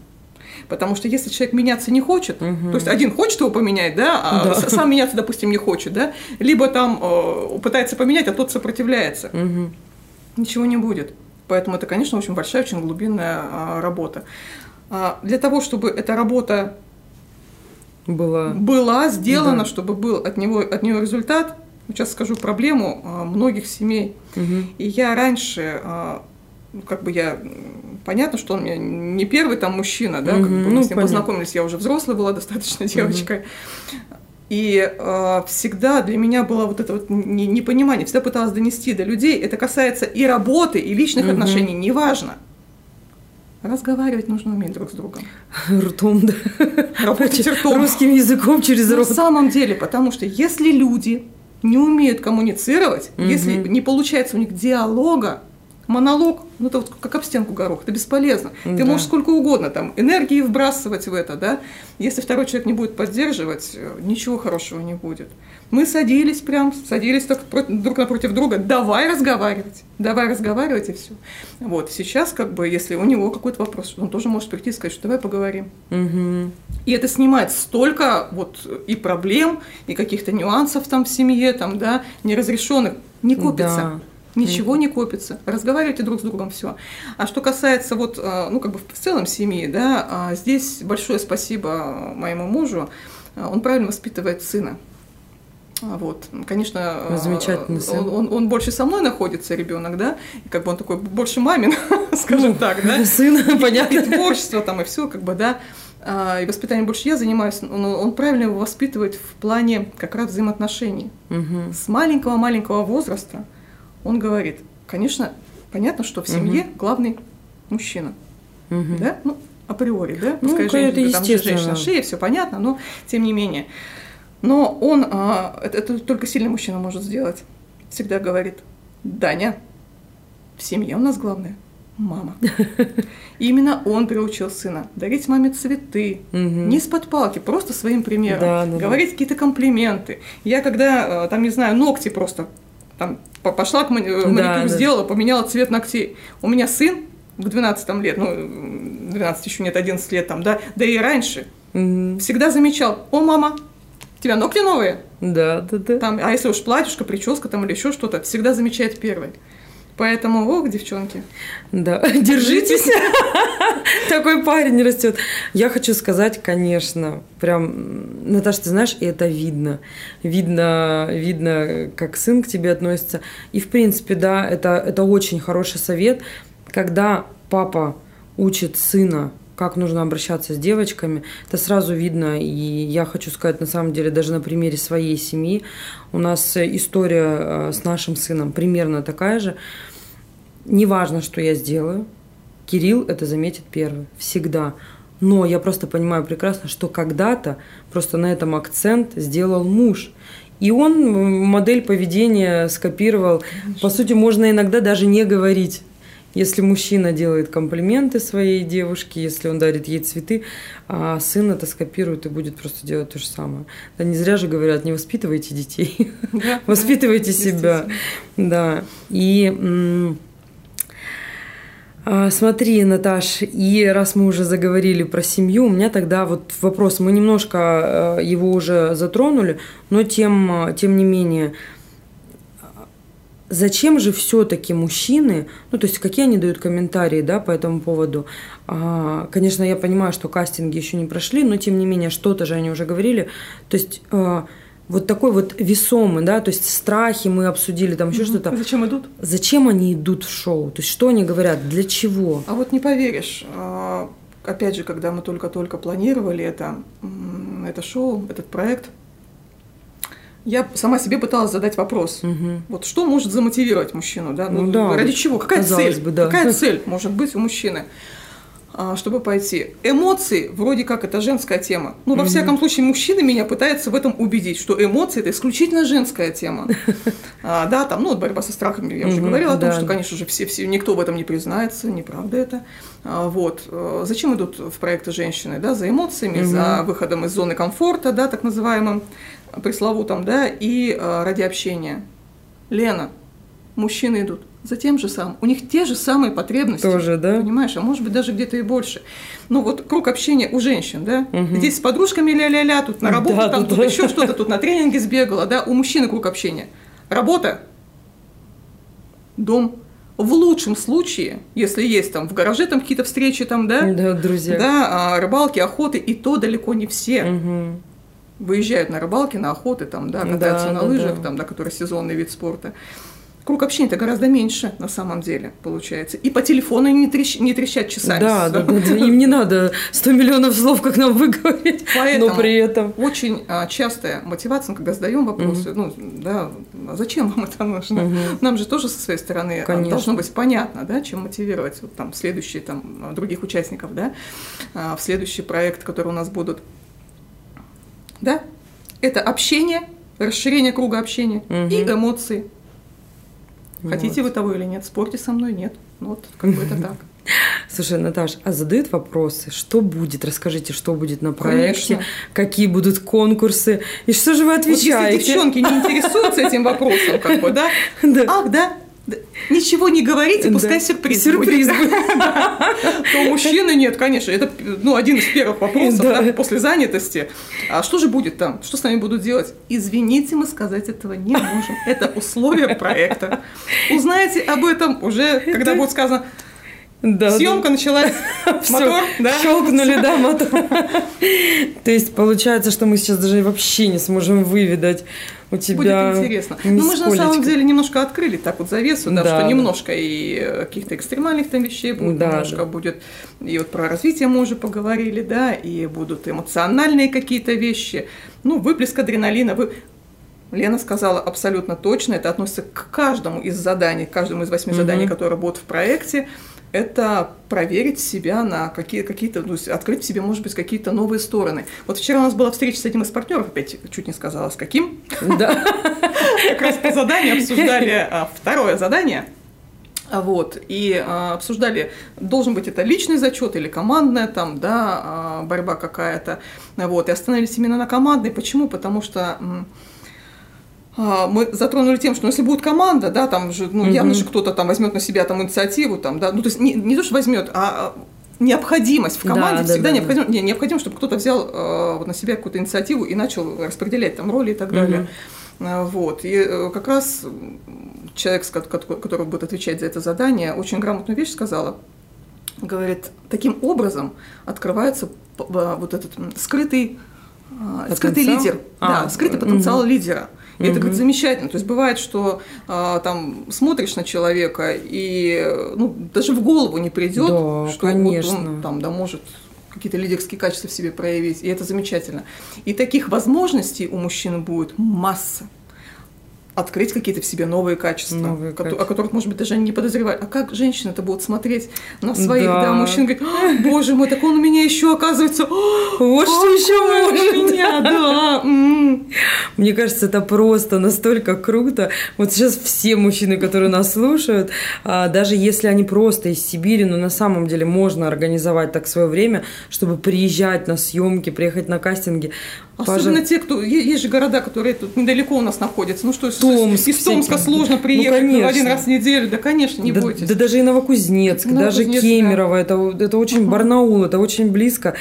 Потому что если человек меняться не хочет, Мгм. то есть один хочет его поменять, да, а Да. сам меняться, допустим, не хочет, да, либо там э, пытается поменять, а тот сопротивляется, Мгм. ничего не будет. Поэтому это, конечно, очень большая, очень глубинная а, работа. А, Для того, чтобы эта работа Была. была сделана, Да. чтобы был от него от нее результат. Сейчас скажу проблему а, многих семей. Мгм. И я раньше, как бы я, понятно, что он мне не первый там мужчина, да, как Мгм, бы мы ну, с ним понятно. познакомились, я уже взрослая была достаточно девочкой. И э, всегда для меня было вот это вот непонимание, всегда пыталась донести до людей, это касается и работы, и личных угу. отношений, неважно. Разговаривать нужно уметь друг с другом. Ртом, да. Работать ртом. Русским языком через рот. На самом деле, потому что если люди не умеют коммуницировать, угу. если не получается у них диалога, монолог, ну это вот как об стенку горох, это бесполезно. Да. Ты можешь сколько угодно там энергии вбрасывать в это, да. Если второй человек не будет поддерживать, э, ничего хорошего не будет. Мы садились прям, садились так друг напротив друга, давай разговаривать, давай разговаривать и все. Вот сейчас как бы, если у него какой-то вопрос, он тоже может прийти и сказать, что давай поговорим. Угу. И это снимает столько вот и проблем, и каких-то нюансов там в семье, там, да, неразрешенных, не купится. Да. Ничего не копится. Разговаривайте друг с другом, все. А что касается вот, э, ну, как бы в целом семьи, да, а здесь большое спасибо моему мужу. Он правильно воспитывает сына. Вот, конечно, ну, Замечательный сын. Он, он, он больше со мной находится, ребенок, да, и как бы он такой больше мамин, скажем ну, так, да. Сын, понятно. И творчество там, и все, как бы, да. А, и воспитанием больше я занимаюсь, он, он правильно его воспитывает в плане как раз взаимоотношений. Угу. С маленького-маленького возраста он говорит, конечно, понятно, что в семье угу. главный мужчина, угу. да, ну, априори, да, ну, пускай женщина, это там женщина шея, все понятно, но тем не менее. Но он, а, это, это только сильный мужчина может сделать, всегда говорит, Даня, в семье у нас главное мама. И именно он приучил сына дарить маме цветы, угу. не с под палки, просто своим примером, да, да, говорить да. какие-то комплименты. Я когда, а, там, не знаю, ногти просто там пошла к маникюр, да, сделала, поменяла цвет ногтей. У меня сын в 12 лет, ну, 12 еще нет, 11 лет там, да, да и раньше, угу. всегда замечал, о, мама, у тебя ногти новые? Да, да, да. Там, а если уж платьюшка, прическа там или еще что-то, всегда замечает первый. Поэтому, ох, девчонки. Да, держитесь. Такой парень растет. Я хочу сказать, конечно, прям, Наташа, ты знаешь, это видно. Видно, видно, как сын к тебе относится. И, в принципе, да, это, это очень хороший совет, когда папа учит сына как нужно обращаться с девочками, это сразу видно. И я хочу сказать, на самом деле, даже на примере своей семьи, у нас история э, с нашим сыном примерно такая же. Неважно, что я сделаю, Кирилл это заметит первый, всегда. Но я просто понимаю прекрасно, что когда-то просто на этом акцент сделал муж. И он модель поведения скопировал. Конечно. По сути, можно иногда даже не говорить. Если мужчина делает комплименты своей девушке, если он дарит ей цветы, а сын это скопирует и будет просто делать то же самое. Да не зря же говорят, не воспитывайте детей, да, воспитывайте да, себя. Да. И смотри, Наташ, и раз мы уже заговорили про семью, у меня тогда вот вопрос, мы немножко э, его уже затронули, но тем, э, тем не менее, зачем же все-таки мужчины, ну то есть какие они дают комментарии, да, по этому поводу? А, конечно, я понимаю, что кастинги еще не прошли, но тем не менее что-то же они уже говорили. То есть э, вот такой вот весомый, да, то есть страхи мы обсудили, там еще угу. что-то. Зачем идут? Зачем они идут в шоу? То есть что они говорят, для чего? А вот не поверишь, а, опять же, когда мы только-только планировали это, это шоу, этот проект, я сама себе пыталась задать вопрос. Угу. Вот что может замотивировать мужчину, да? Ну, ну да. Ради чего? Какая цель? Бы, да. Какая цель может быть у мужчины? А, чтобы пойти. Эмоции, вроде как это женская тема. Ну, во всяком случае, мужчины меня пытаются в этом убедить, что эмоции это исключительно женская тема. А, да, там, ну, борьба со страхами, я уже говорила о том, что, конечно же, все, все, никто в этом не признается, неправда это. А, вот. Э, зачем идут в проекты женщины? Да, за эмоциями, за выходом из зоны комфорта, да, так называемым, пресловутым, да, и э, ради общения. Лена, мужчины идут за тем же самым. У них те же самые потребности. Тоже, да? Понимаешь, а может быть даже где-то и больше. Ну вот круг общения у женщин, да? Угу. Здесь с подружками ля-ля-ля, тут на работу, да, там да, тут да. еще что-то, тут на тренинге сбегала, да? У мужчины круг общения. Работа, дом. В лучшем случае, если есть там в гараже там какие-то встречи там, да? Да, друзья. Да, а, рыбалки, охоты, и то далеко не все. Угу. Выезжают на рыбалки, на охоты, там, да, катаются Да, на да, лыжах, да. там, да, который сезонный вид спорта. Круг общения-то гораздо меньше на самом деле получается. И по телефону не, трещ, не трещать часами. Да, да, да, им не надо 100 миллионов слов, как нам выговорить, Поэтому но при этом... очень а, частая мотивация, когда задаем вопросы, ну, да, а зачем вам это нужно? Мгм. Нам же тоже со своей стороны а, Конечно. должно быть понятно, да, чем мотивировать вот, там, следующие там, других участников, да, а, в следующий проект, который у нас будут. Да, это общение, расширение круга общения Мгм. и эмоции. Вот. Хотите вы того или нет, спорьте со мной, нет. Ну, вот как бы это так. Слушай, Наташ, а задают вопросы, что будет? Расскажите, что будет на проекте, Конечно. какие будут конкурсы, и что же вы Вот если отвечаете? девчонки не интересуются этим вопросом, как бы, да, Да. ах, да, ничего не говорите, пускай Да. сюрприз, Сюрприз. То мужчины нет, конечно, это ну, один из первых вопросов Да. да, после занятости. А что же будет там? Что с нами будут делать? Извините, мы сказать этого не можем. Это условия проекта. Узнаете об этом уже, когда будет сказано, Да, съемка началась, Всё, мотор, да? щелкнули, да, мотор. То есть получается, что мы сейчас даже вообще не сможем выведать у тебя Будет интересно. Ну, мы же на самом деле немножко открыли так вот завесу, да, Да, что немножко и э, каких-то экстремальных там вещей будет, Да, немножко да. будет и вот про развитие мы уже поговорили, да, и будут эмоциональные какие-то вещи, ну, выплеск адреналина, вы... Лена сказала абсолютно точно, это относится к каждому из заданий, к каждому из восьми Мгм. заданий, которые будут в проекте, это проверить себя на какие- какие-то, ну, открыть в себе, может быть, какие-то новые стороны. Вот вчера у нас была встреча с одним из партнеров, опять чуть не сказала, с каким, Да. как раз по заданию обсуждали а, второе задание. А Вот, и а, обсуждали, должен быть это личный зачет или командная там, да, а, борьба какая-то. Вот, и остановились именно на командной. Почему? Потому что мы затронули тем, что ну, если будет команда, да, там же, ну, явно Мгм. же кто-то там возьмет на себя там инициативу, там, да, ну, то есть не, не то, что возьмет, а а, необходимость в Да, команде да, всегда да, да. необходимо, не, необходимо, чтобы кто-то взял э, вот на себя какую-то инициативу и начал распределять там роли и так далее. А, Вот. И э, как раз человек, который будет отвечать за это задание, очень грамотную вещь сказала. Говорит, таким образом открывается а, вот этот скрытый, а, скрытый лидер. А, да, скрытый потенциал лидера. И это, говорит, замечательно. То есть бывает, что а, там смотришь на человека и ну, даже в голову не придет, Да, что вот конечно. он там, да, может какие-то лидерские качества в себе проявить, и это замечательно. И таких возможностей у мужчин будет масса. Открыть какие-то в себе новые качества, Новые качества. о которых, может быть, даже они не подозревали. А как женщины-то будут смотреть на своих, да, Да. мужчин, говорит, «А, боже мой, так он у меня еще оказывается, «А, Вот что еще может. у меня, да, м». Мне кажется, это просто настолько круто. Вот сейчас все мужчины, которые нас слушают, а, даже если они просто из Сибири, но на самом деле можно организовать так свое время, чтобы приезжать на съемки, приехать на кастинги. Особенно те, кто... Есть же города, которые тут недалеко у нас находятся. Ну что, Томск из Томска всякие. сложно Ну, приехать ну, один раз в неделю. Да, конечно, не да, бойтесь. да даже и Новокузнецк, даже Новокузнецк, Кемерово, это, это очень Барнаул, это очень близко.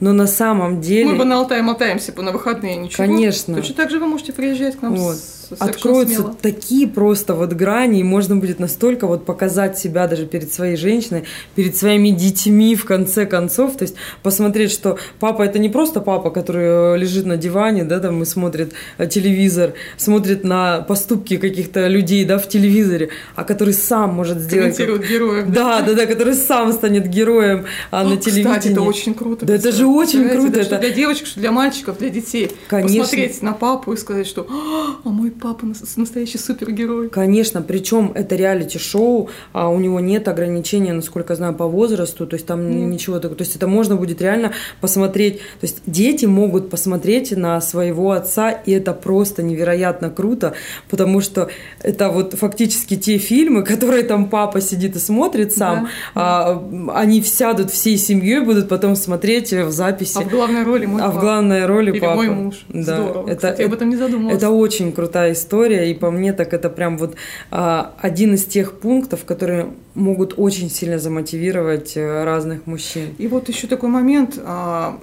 Но на самом деле... Мы бы на Алтай мотаемся по- на выходные, ничего. Конечно. Точно так же вы можете приезжать к нам Вот. с- совершенно Откроются смело. такие просто вот грани, и можно будет настолько вот показать себя даже перед своей женщиной, перед своими детьми в конце концов, то есть посмотреть, что папа это не просто папа, который э, лежит на диване, да, там и смотрит э, телевизор, смотрит на поступки каких-то людей, да, в телевизоре, а который сам может сделать... Комментируют героев. Да, да, да, который сам станет героем а, на телевидении. Кстати, это очень круто. Да это же очень круто, что это- для девочек, что для мальчиков, для детей. Конечно. Посмотреть на папу и сказать, что «А, мой папа нас- настоящий супергерой. Конечно, причем это реалити-шоу, а у него нет ограничения, насколько я знаю, по возрасту, то есть там Нет. ничего такого. То есть это можно будет реально посмотреть. То есть дети могут посмотреть на своего отца, и это просто невероятно круто, потому что это вот фактически те фильмы, которые там папа сидит и смотрит сам, а, они сядут всей семьей, будут потом смотреть в записи. А в главной роли мой А в папа. главной роли Или папа. мой муж. Да. Здорово. Это, Кстати, я об этом не задумывалась. это очень крутая история, и по мне так это прям вот а, один из тех пунктов, которые могут очень сильно замотивировать э, разных мужчин. И вот еще такой момент, а,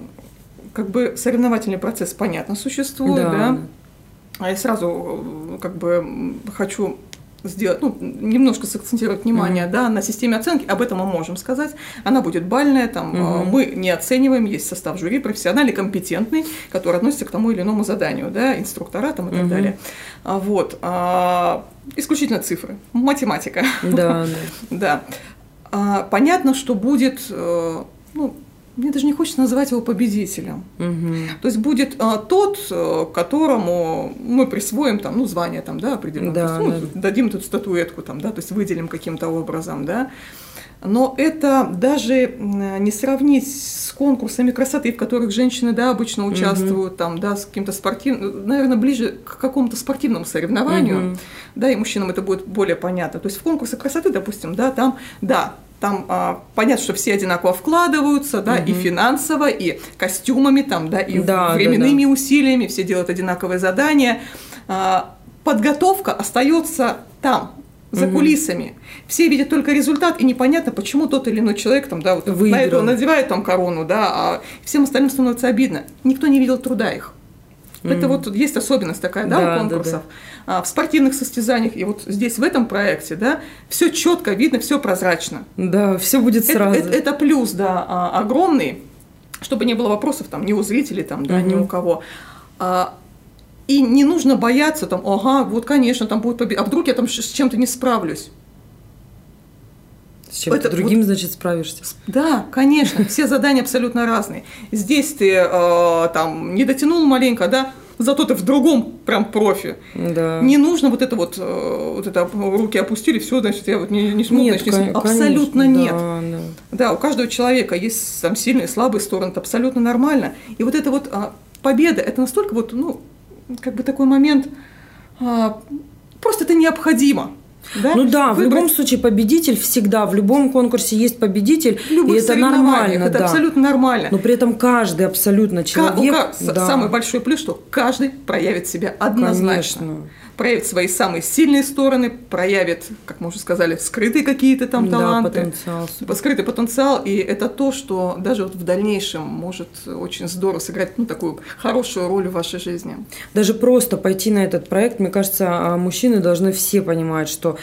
как бы соревновательный процесс, понятно, существует, да. А я сразу э, как бы хочу сделать, ну, немножко сакцентировать внимание, mm-hmm. да, на системе оценки, об этом мы можем сказать. Она будет бальная, там mm-hmm. мы не оцениваем, есть состав жюри профессиональный, компетентный, который относится к тому или иному заданию, да, инструктора там и так mm-hmm. далее. А, вот. А, исключительно цифры, математика. Да, да. да. А, понятно, что будет, э, ну, мне даже не хочется называть его победителем. Угу. То есть будет а, тот, э, которому мы присвоим там, ну, звание там, да, определенно. Да, есть, ну, да. Дадим тут статуэтку там, да, то есть выделим каким-то образом, да. Но это даже не сравнить с конкурсами красоты, в которых женщины, да, обычно участвуют, угу. там, да, с каким-то спортивным, наверное, ближе к какому-то спортивному соревнованию, угу. да, и мужчинам это будет более понятно. То есть в конкурсах красоты, допустим, да, там, да, там а, понятно, что все одинаково вкладываются, да, угу. и финансово, и костюмами, там, да, и да, временными да, да. усилиями, все делают одинаковые задания. А, подготовка остается там, за угу. кулисами. Все видят только результат, и непонятно, почему тот или иной человек там, да, вот на этого надевает там корону, да, а всем остальным становится обидно. Никто не видел труда их. Mm. Это вот есть особенность такая, да, да у конкурсов. Да, да. А, в спортивных состязаниях, и вот здесь, в этом проекте, да, все четко видно, все прозрачно. Да, все будет сразу. Это, это, это плюс, да, а, огромный, чтобы не было вопросов там ни у зрителей, там, да, mm-hmm. ни у кого. А, и не нужно бояться там, ага, вот, конечно, там будет победа, а вдруг я там с чем-то не справлюсь. С чем-то другим, вот, значит, справишься. Да, конечно, все задания абсолютно разные. Здесь ты э, там не дотянул маленько, да, зато ты в другом прям профи. Да. Не нужно вот это вот, э, вот это руки опустили, все, значит, я вот не, не смог, нет, значит, не смог. Абсолютно конечно, нет. Да, да. да, у каждого человека есть там сильные, слабые стороны, это абсолютно нормально. И вот эта вот а, победа, это настолько вот, ну, как бы такой момент, а, просто это необходимо. Да? Ну да, Выбрать... в любом случае победитель всегда, в любом конкурсе есть победитель, и это нормально. Это да. абсолютно нормально. Но при этом каждый абсолютно человек... К- да. Самый большой плюс, что каждый проявит себя однозначно. Конечно проявит свои самые сильные стороны, проявит, как мы уже сказали, скрытые какие-то там таланты. Да, потенциал. Скрытый потенциал, и это то, что даже вот в дальнейшем может очень здорово сыграть ну, такую хорошую роль в вашей жизни. Даже просто пойти на этот проект, мне кажется, а, мужчины должны все понимать, что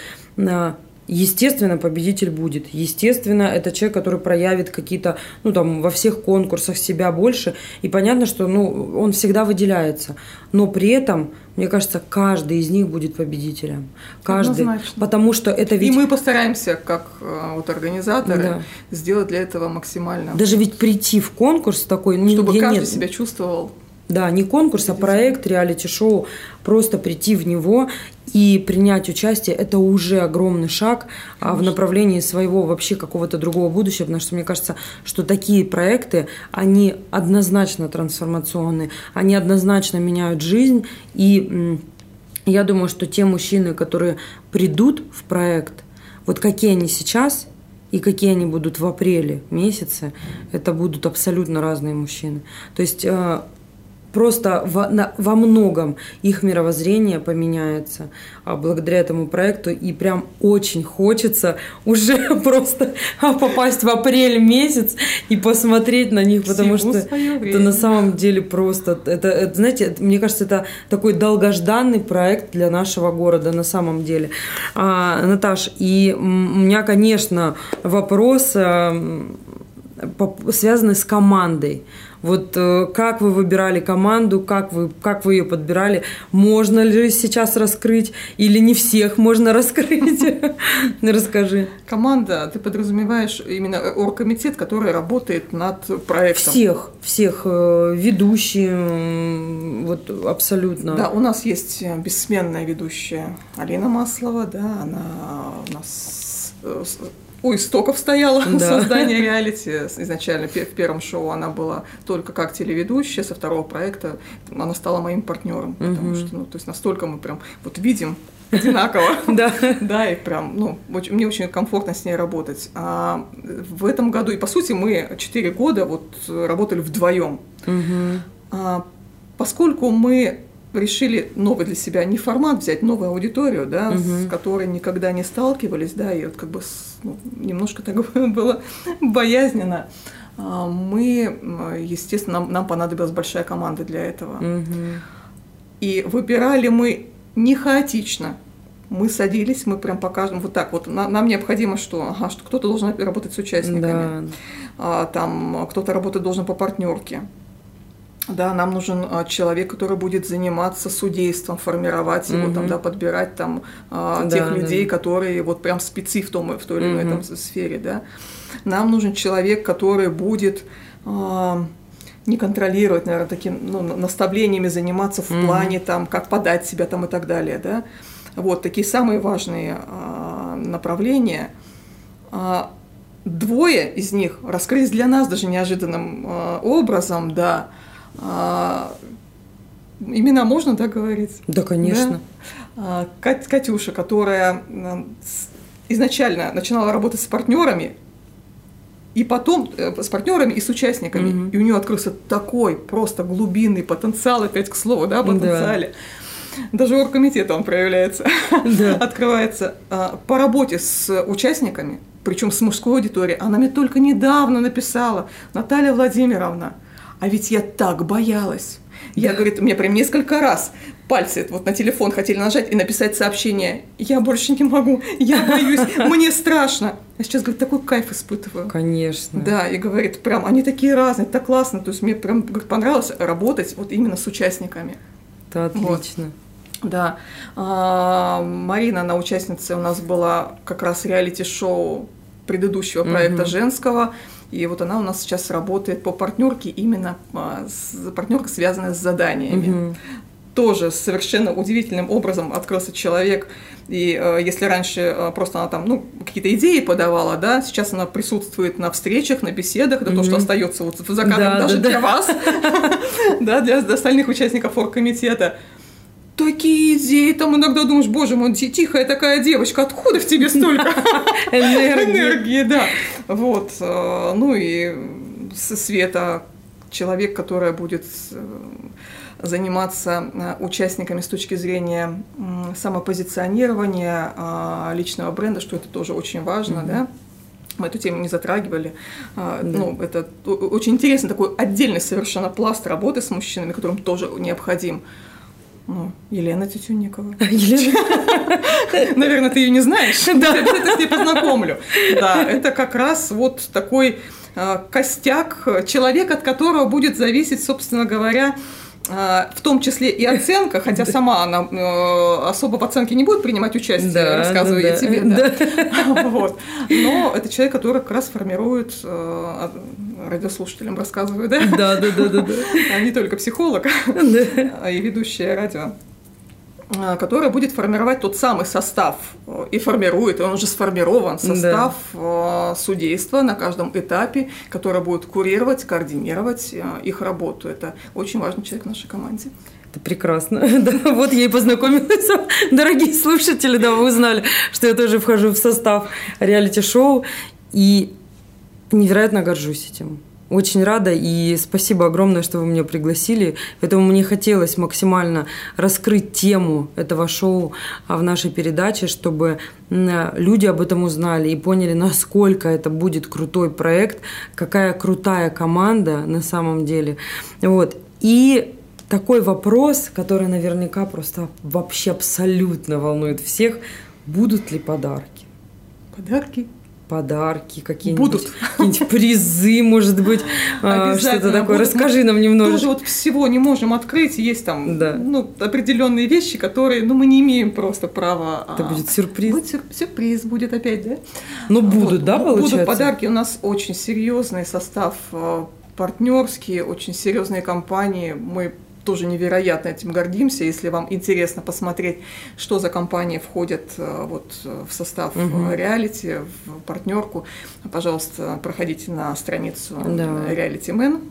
Естественно, победитель будет. Естественно, это человек, который проявит какие-то, ну, там, во всех конкурсах себя больше. И понятно, что, ну, он всегда выделяется. Но при этом, мне кажется, каждый из них будет победителем. Каждый. Однозначно. Потому что это ведь... И мы постараемся, как э, вот организаторы, да. сделать для этого максимально. Даже ведь прийти в конкурс такой... Ну, Чтобы каждый нет... себя чувствовал да, не конкурс, а проект, реалити-шоу. Просто прийти в него и принять участие – это уже огромный шаг Конечно. в направлении своего вообще какого-то другого будущего, потому что мне кажется, что такие проекты, они однозначно трансформационные, они однозначно меняют жизнь, и я думаю, что те мужчины, которые придут в проект, вот какие они сейчас – и какие они будут в апреле месяце, это будут абсолютно разные мужчины. То есть э, просто во, на, во многом их мировоззрение поменяется а, благодаря этому проекту. И прям очень хочется уже просто попасть в апрель месяц и посмотреть на них, потому Всего что это на самом деле просто... Это, это, знаете, мне кажется, это такой долгожданный проект для нашего города на самом деле. А, Наташ, и у меня, конечно, вопрос а, связанный с командой. Вот э, как вы выбирали команду, как вы, как вы ее подбирали, можно ли сейчас раскрыть или не всех можно раскрыть? Расскажи. Команда, ты подразумеваешь именно оргкомитет, который работает над проектом? Всех, всех э, ведущие, вот абсолютно. Да, у нас есть бессменная ведущая Алина Маслова, да, она у нас у истоков стояла да. создание реалити. Изначально в первом шоу она была только как телеведущая, со второго проекта она стала моим партнером, потому что, ну, то есть настолько мы прям вот видим одинаково. Да. Да, и прям, ну, мне очень комфортно с ней работать. А в этом году, и по сути, мы четыре года вот работали вдвоем. А, поскольку мы решили новый для себя не формат взять, новую аудиторию, да, угу. с которой никогда не сталкивались, да, и вот как бы немножко так было боязненно. А, мы, естественно, нам, нам понадобилась большая команда для этого. Угу. И выбирали мы не хаотично, мы садились, мы прям по каждому вот так вот. нам необходимо что? Ага, что кто-то должен работать с участниками, да. а, там кто-то работать должен по партнерке. Да, нам нужен а, человек, который будет заниматься судейством, формировать его, mm там, да, подбирать там а, да, тех людей, да. которые вот прям спецы в, том, в той или иной mm там, сфере, да. Нам нужен человек, который будет а, не контролировать, наверное, таким ну, наставлениями заниматься в mm плане там, как подать себя там и так далее, да. Вот такие самые важные а, направления. А, двое из них раскрылись для нас даже неожиданным а, образом, да. А, имена можно, да, говорить? Да, конечно. Да? А, Кать, Катюша, которая изначально начинала работать с партнерами, и потом э, с партнерами и с участниками. Mm-hmm. И у нее открылся такой просто глубинный потенциал, опять к слову, да, потенциале. Да даже оргкомитета он проявляется, да. открывается а, по работе с участниками, причем с мужской аудиторией. Она мне только недавно написала, Наталья Владимировна, а ведь я так боялась. Я, говорит, мне прям несколько раз пальцы вот на телефон хотели нажать и написать сообщение. Я больше не могу, я боюсь, мне страшно. А сейчас, говорит, такой кайф испытываю. Конечно. Да, и говорит, прям, они такие разные, так классно. То есть мне прям говорит, понравилось работать вот именно с участниками. Это отлично. Вот. Да. А, Марина, она участница у нас была как раз реалити-шоу предыдущего проекта угу. женского. И вот она у нас сейчас работает по партнерке, именно а, партнерка, связанная с заданиями. Угу. Тоже совершенно удивительным образом открылся человек. И э, если раньше э, просто она там, ну, какие-то идеи подавала, да, сейчас она присутствует на встречах, на беседах, да, mm-hmm. то, что остается вот за кадром да, даже да, для да. вас, да, для остальных участников оргкомитета такие идеи, там иногда думаешь, боже мой, тихая такая девочка, откуда в тебе столько энергии, да. Вот, э, ну и Света, человек, которая будет э, заниматься э, участниками с точки зрения самопозиционирования личного бренда, что это тоже очень важно, да мы эту тему не затрагивали. Да. Ну, это очень интересный такой отдельный совершенно пласт работы с мужчинами, которым тоже необходим. Ну, Елена Тютюнникова. Елена? Наверное, ты ее не знаешь. Да. Я обязательно с ней познакомлю. Да, это как раз вот такой а, костяк, человек, от которого будет зависеть, собственно говоря, в том числе и оценка, хотя сама она э, особо в оценке не будет принимать участие, да, рассказываю да, я тебе, да. да. Вот. Но это человек, который как раз формирует э, радиослушателям рассказываю, да? Да, да, да, да, да. А не только психолог, а и ведущая радио а, которая будет формировать тот самый состав э, и формирует, и он уже сформирован, состав да. Э, судейства на каждом этапе, который будет курировать, координировать э, их работу. Это очень важный человек в нашей команде. Это прекрасно. Да, вот я и познакомилась. Дорогие слушатели, да, вы узнали, что я тоже вхожу в состав реалити-шоу. И невероятно горжусь этим. Очень рада и спасибо огромное, что вы меня пригласили. Поэтому мне хотелось максимально раскрыть тему этого шоу а, в нашей передаче, чтобы люди об этом узнали и поняли, насколько это будет крутой проект, какая крутая команда на самом деле. Вот. И такой вопрос, который наверняка просто вообще абсолютно волнует всех, будут ли подарки? Подарки? Подарки какие-нибудь, Будут. какие-нибудь призы, может быть, а, что-то такое. Вот Расскажи нам немножко. Тоже вот всего не можем открыть, есть там да. ну, определенные вещи, которые ну, мы не имеем просто права. Это а... будет сюрприз. Будет сюр... Сюрприз будет опять, да? Ну, будут, вот, да, получается? Будут подарки. У нас очень серьезный состав а, партнерские, очень серьезные компании. Мы тоже невероятно этим гордимся. Если вам интересно посмотреть, что за компании входят э, вот, в состав угу. реалити, в партнерку, пожалуйста, проходите на страницу да. Reality Man.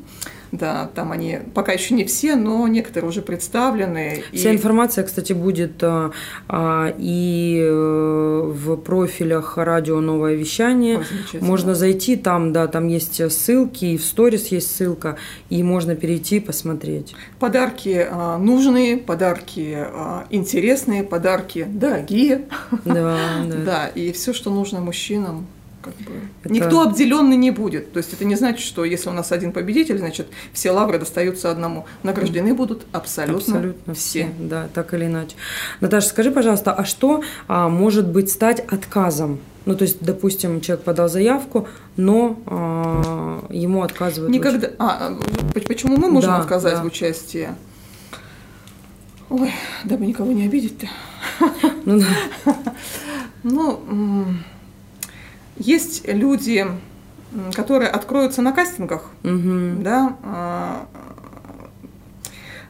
Да, там они пока еще не все, но некоторые уже представлены. Вся и... информация, кстати, будет а, а, и э, в профилях радио Новое вещание. Ой, можно зайти, там, да, там есть ссылки, и в сторис есть ссылка, и можно перейти посмотреть. Подарки а, нужные, подарки а, интересные, подарки дорогие. Да, да. Да, и все, что нужно мужчинам, как бы. Это... Никто обделенный не будет. То есть это не значит, что если у нас один победитель, значит все лавры достаются одному. Награждены будут абсолютно, абсолютно все. все. Да, так или иначе. Наташа, скажи, пожалуйста, а что а, может быть стать отказом? Ну, то есть, допустим, человек подал заявку, но а, ему отказывают. Никогда. А, почему мы можем да, отказать да. в участии? Ой, дабы никого не обидеть-то. Ну, да. ну есть люди, которые откроются на кастингах, угу. да, а,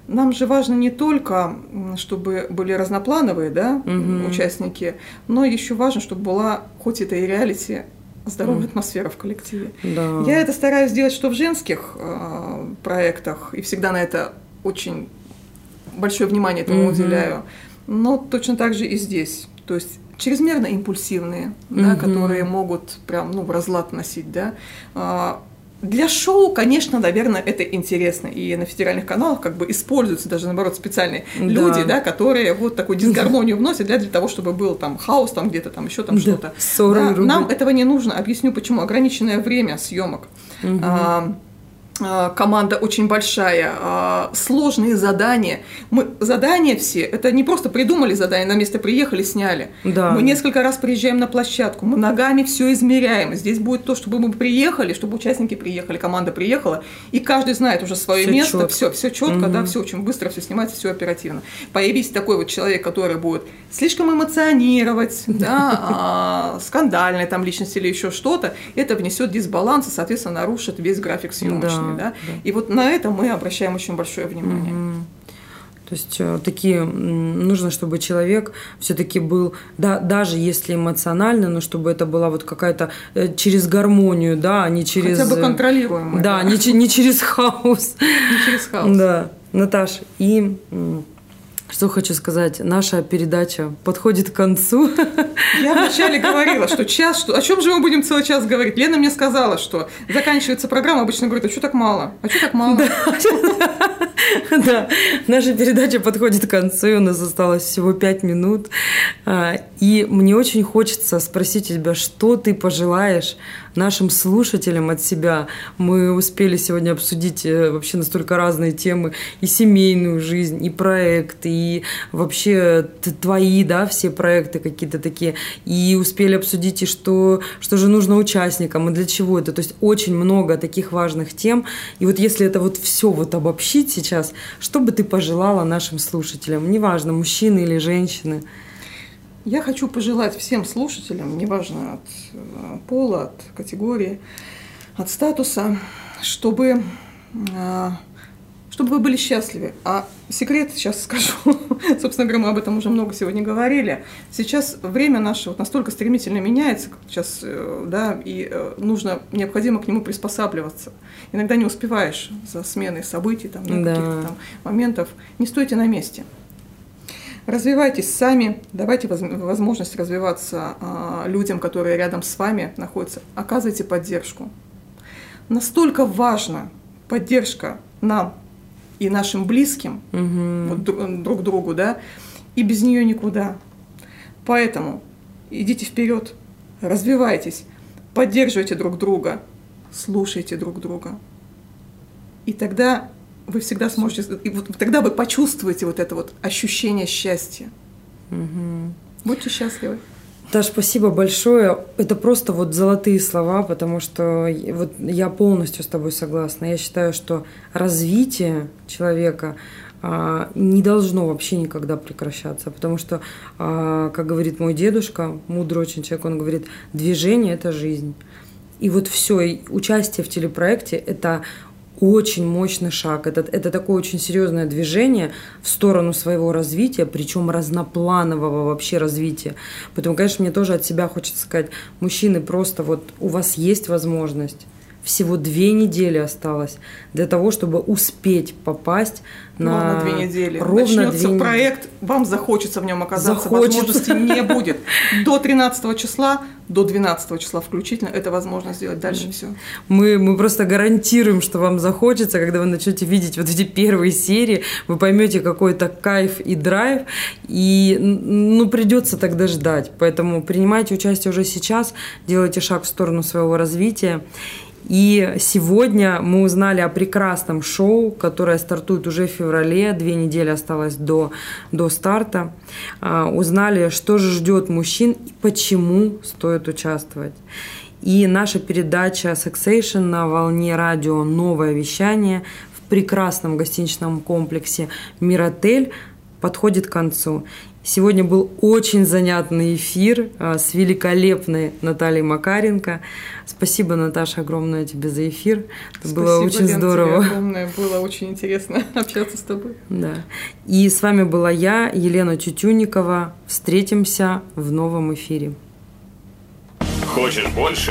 нам же важно не только, чтобы были разноплановые да, угу. участники, но еще важно, чтобы была, хоть это и реалити, здоровая mm. атмосфера в коллективе. Да. Я это стараюсь сделать, что в женских э, проектах, и всегда на это очень большое внимание этому mm-hmm. уделяю, но точно так же и здесь. То есть чрезмерно импульсивные, mm-hmm. да, которые могут прям ну, в разлад носить, да. А, для шоу, конечно, наверное, это интересно. И на федеральных каналах как бы используются даже, наоборот, специальные да. люди, да, которые вот такую дисгармонию вносят для, для того, чтобы был там хаос, там где-то там еще там да. что-то. Да, нам этого не нужно. Объясню почему. Ограниченное время съемок. Угу. А, команда очень большая, а, сложные задания. Мы задания все, это не просто придумали задание, на место приехали, сняли. Да. Мы несколько раз приезжаем на площадку, мы ногами все измеряем. Здесь будет то, чтобы мы приехали, чтобы участники приехали, команда приехала, и каждый знает уже свое все место, четко. все, все четко, угу. да, все очень быстро, все снимается, все оперативно. Появись такой вот человек, который будет слишком эмоционировать, да, а, скандальной там личности или еще что-то, это внесет дисбаланс и, соответственно, нарушит весь график съемочный да? да. И вот на это мы обращаем очень большое внимание. Угу. То есть э, такие нужно, чтобы человек все-таки был, да, даже если эмоционально, но чтобы это была вот какая-то э, через гармонию, да, а не через. Хотя бы контролируемая. Да, да. Не, не через хаос. Не через хаос. Да. Наташ, и что хочу сказать, наша передача подходит к концу. Я вначале говорила, что час, что, о чем же мы будем целый час говорить? Лена мне сказала, что заканчивается программа, обычно говорит, а что так мало? А что так мало? Да, наша передача подходит к концу, у нас осталось всего пять минут. А, и мне очень хочется спросить у тебя, что ты пожелаешь нашим слушателям от себя. Мы успели сегодня обсудить э, вообще настолько разные темы, и семейную жизнь, и проекты, и вообще твои, да, все проекты какие-то такие, и успели обсудить, и что, что же нужно участникам, и для чего это. То есть очень много таких важных тем. И вот если это вот все вот обобщить сейчас, что бы ты пожелала нашим слушателям, неважно, мужчины или женщины? Я хочу пожелать всем слушателям, неважно от э, пола, от категории, от статуса, чтобы, э, чтобы вы были счастливы. А секрет сейчас скажу, собственно говоря, мы об этом уже много сегодня говорили. Сейчас время наше вот настолько стремительно меняется, сейчас, э, да, и нужно, необходимо к нему приспосабливаться. Иногда не успеваешь за сменой событий, там, да, да. каких-то там моментов. Не стойте на месте. Развивайтесь сами, давайте возможность развиваться а, людям, которые рядом с вами находятся. Оказывайте поддержку. Настолько важна поддержка нам и нашим близким, угу. вот, друг другу, да, и без нее никуда. Поэтому идите вперед, развивайтесь, поддерживайте друг друга, слушайте друг друга. И тогда вы всегда сможете, и вот тогда вы почувствуете вот это вот ощущение счастья. Угу. Будьте счастливы. Даш, спасибо большое. Это просто вот золотые слова, потому что вот я полностью с тобой согласна. Я считаю, что развитие человека а, не должно вообще никогда прекращаться, потому что, а, как говорит мой дедушка, мудрый очень человек, он говорит, движение – это жизнь. И вот все, участие в телепроекте – это очень мощный шаг. Это, это такое очень серьезное движение в сторону своего развития, причем разнопланового вообще развития. Поэтому, конечно, мне тоже от себя хочется сказать, мужчины, просто вот у вас есть возможность всего две недели осталось для того, чтобы успеть попасть на ровно две недели. Ровно Начнется две проект, вам захочется в нем оказаться, Захочется. возможности не будет. До 13 числа, до 12 числа включительно, это возможно сделать. Дальше все. Мы, мы просто гарантируем, что вам захочется, когда вы начнете видеть вот эти первые серии, вы поймете какой-то кайф и драйв, и ну придется тогда ждать. Поэтому принимайте участие уже сейчас, делайте шаг в сторону своего развития. И сегодня мы узнали о прекрасном шоу, которое стартует уже в феврале, две недели осталось до, до старта. А, узнали, что же ждет мужчин и почему стоит участвовать. И наша передача Sexation на волне радио «Новое вещание» в прекрасном гостиничном комплексе «Миротель» подходит к концу. Сегодня был очень занятный эфир а, с великолепной Натальей Макаренко. Спасибо, Наташа, огромное тебе за эфир. Это Спасибо, было очень Лен, тебе здорово. огромное. Было очень интересно общаться с тобой. Да. И с вами была я, Елена Тютюникова. Встретимся в новом эфире. Хочешь больше?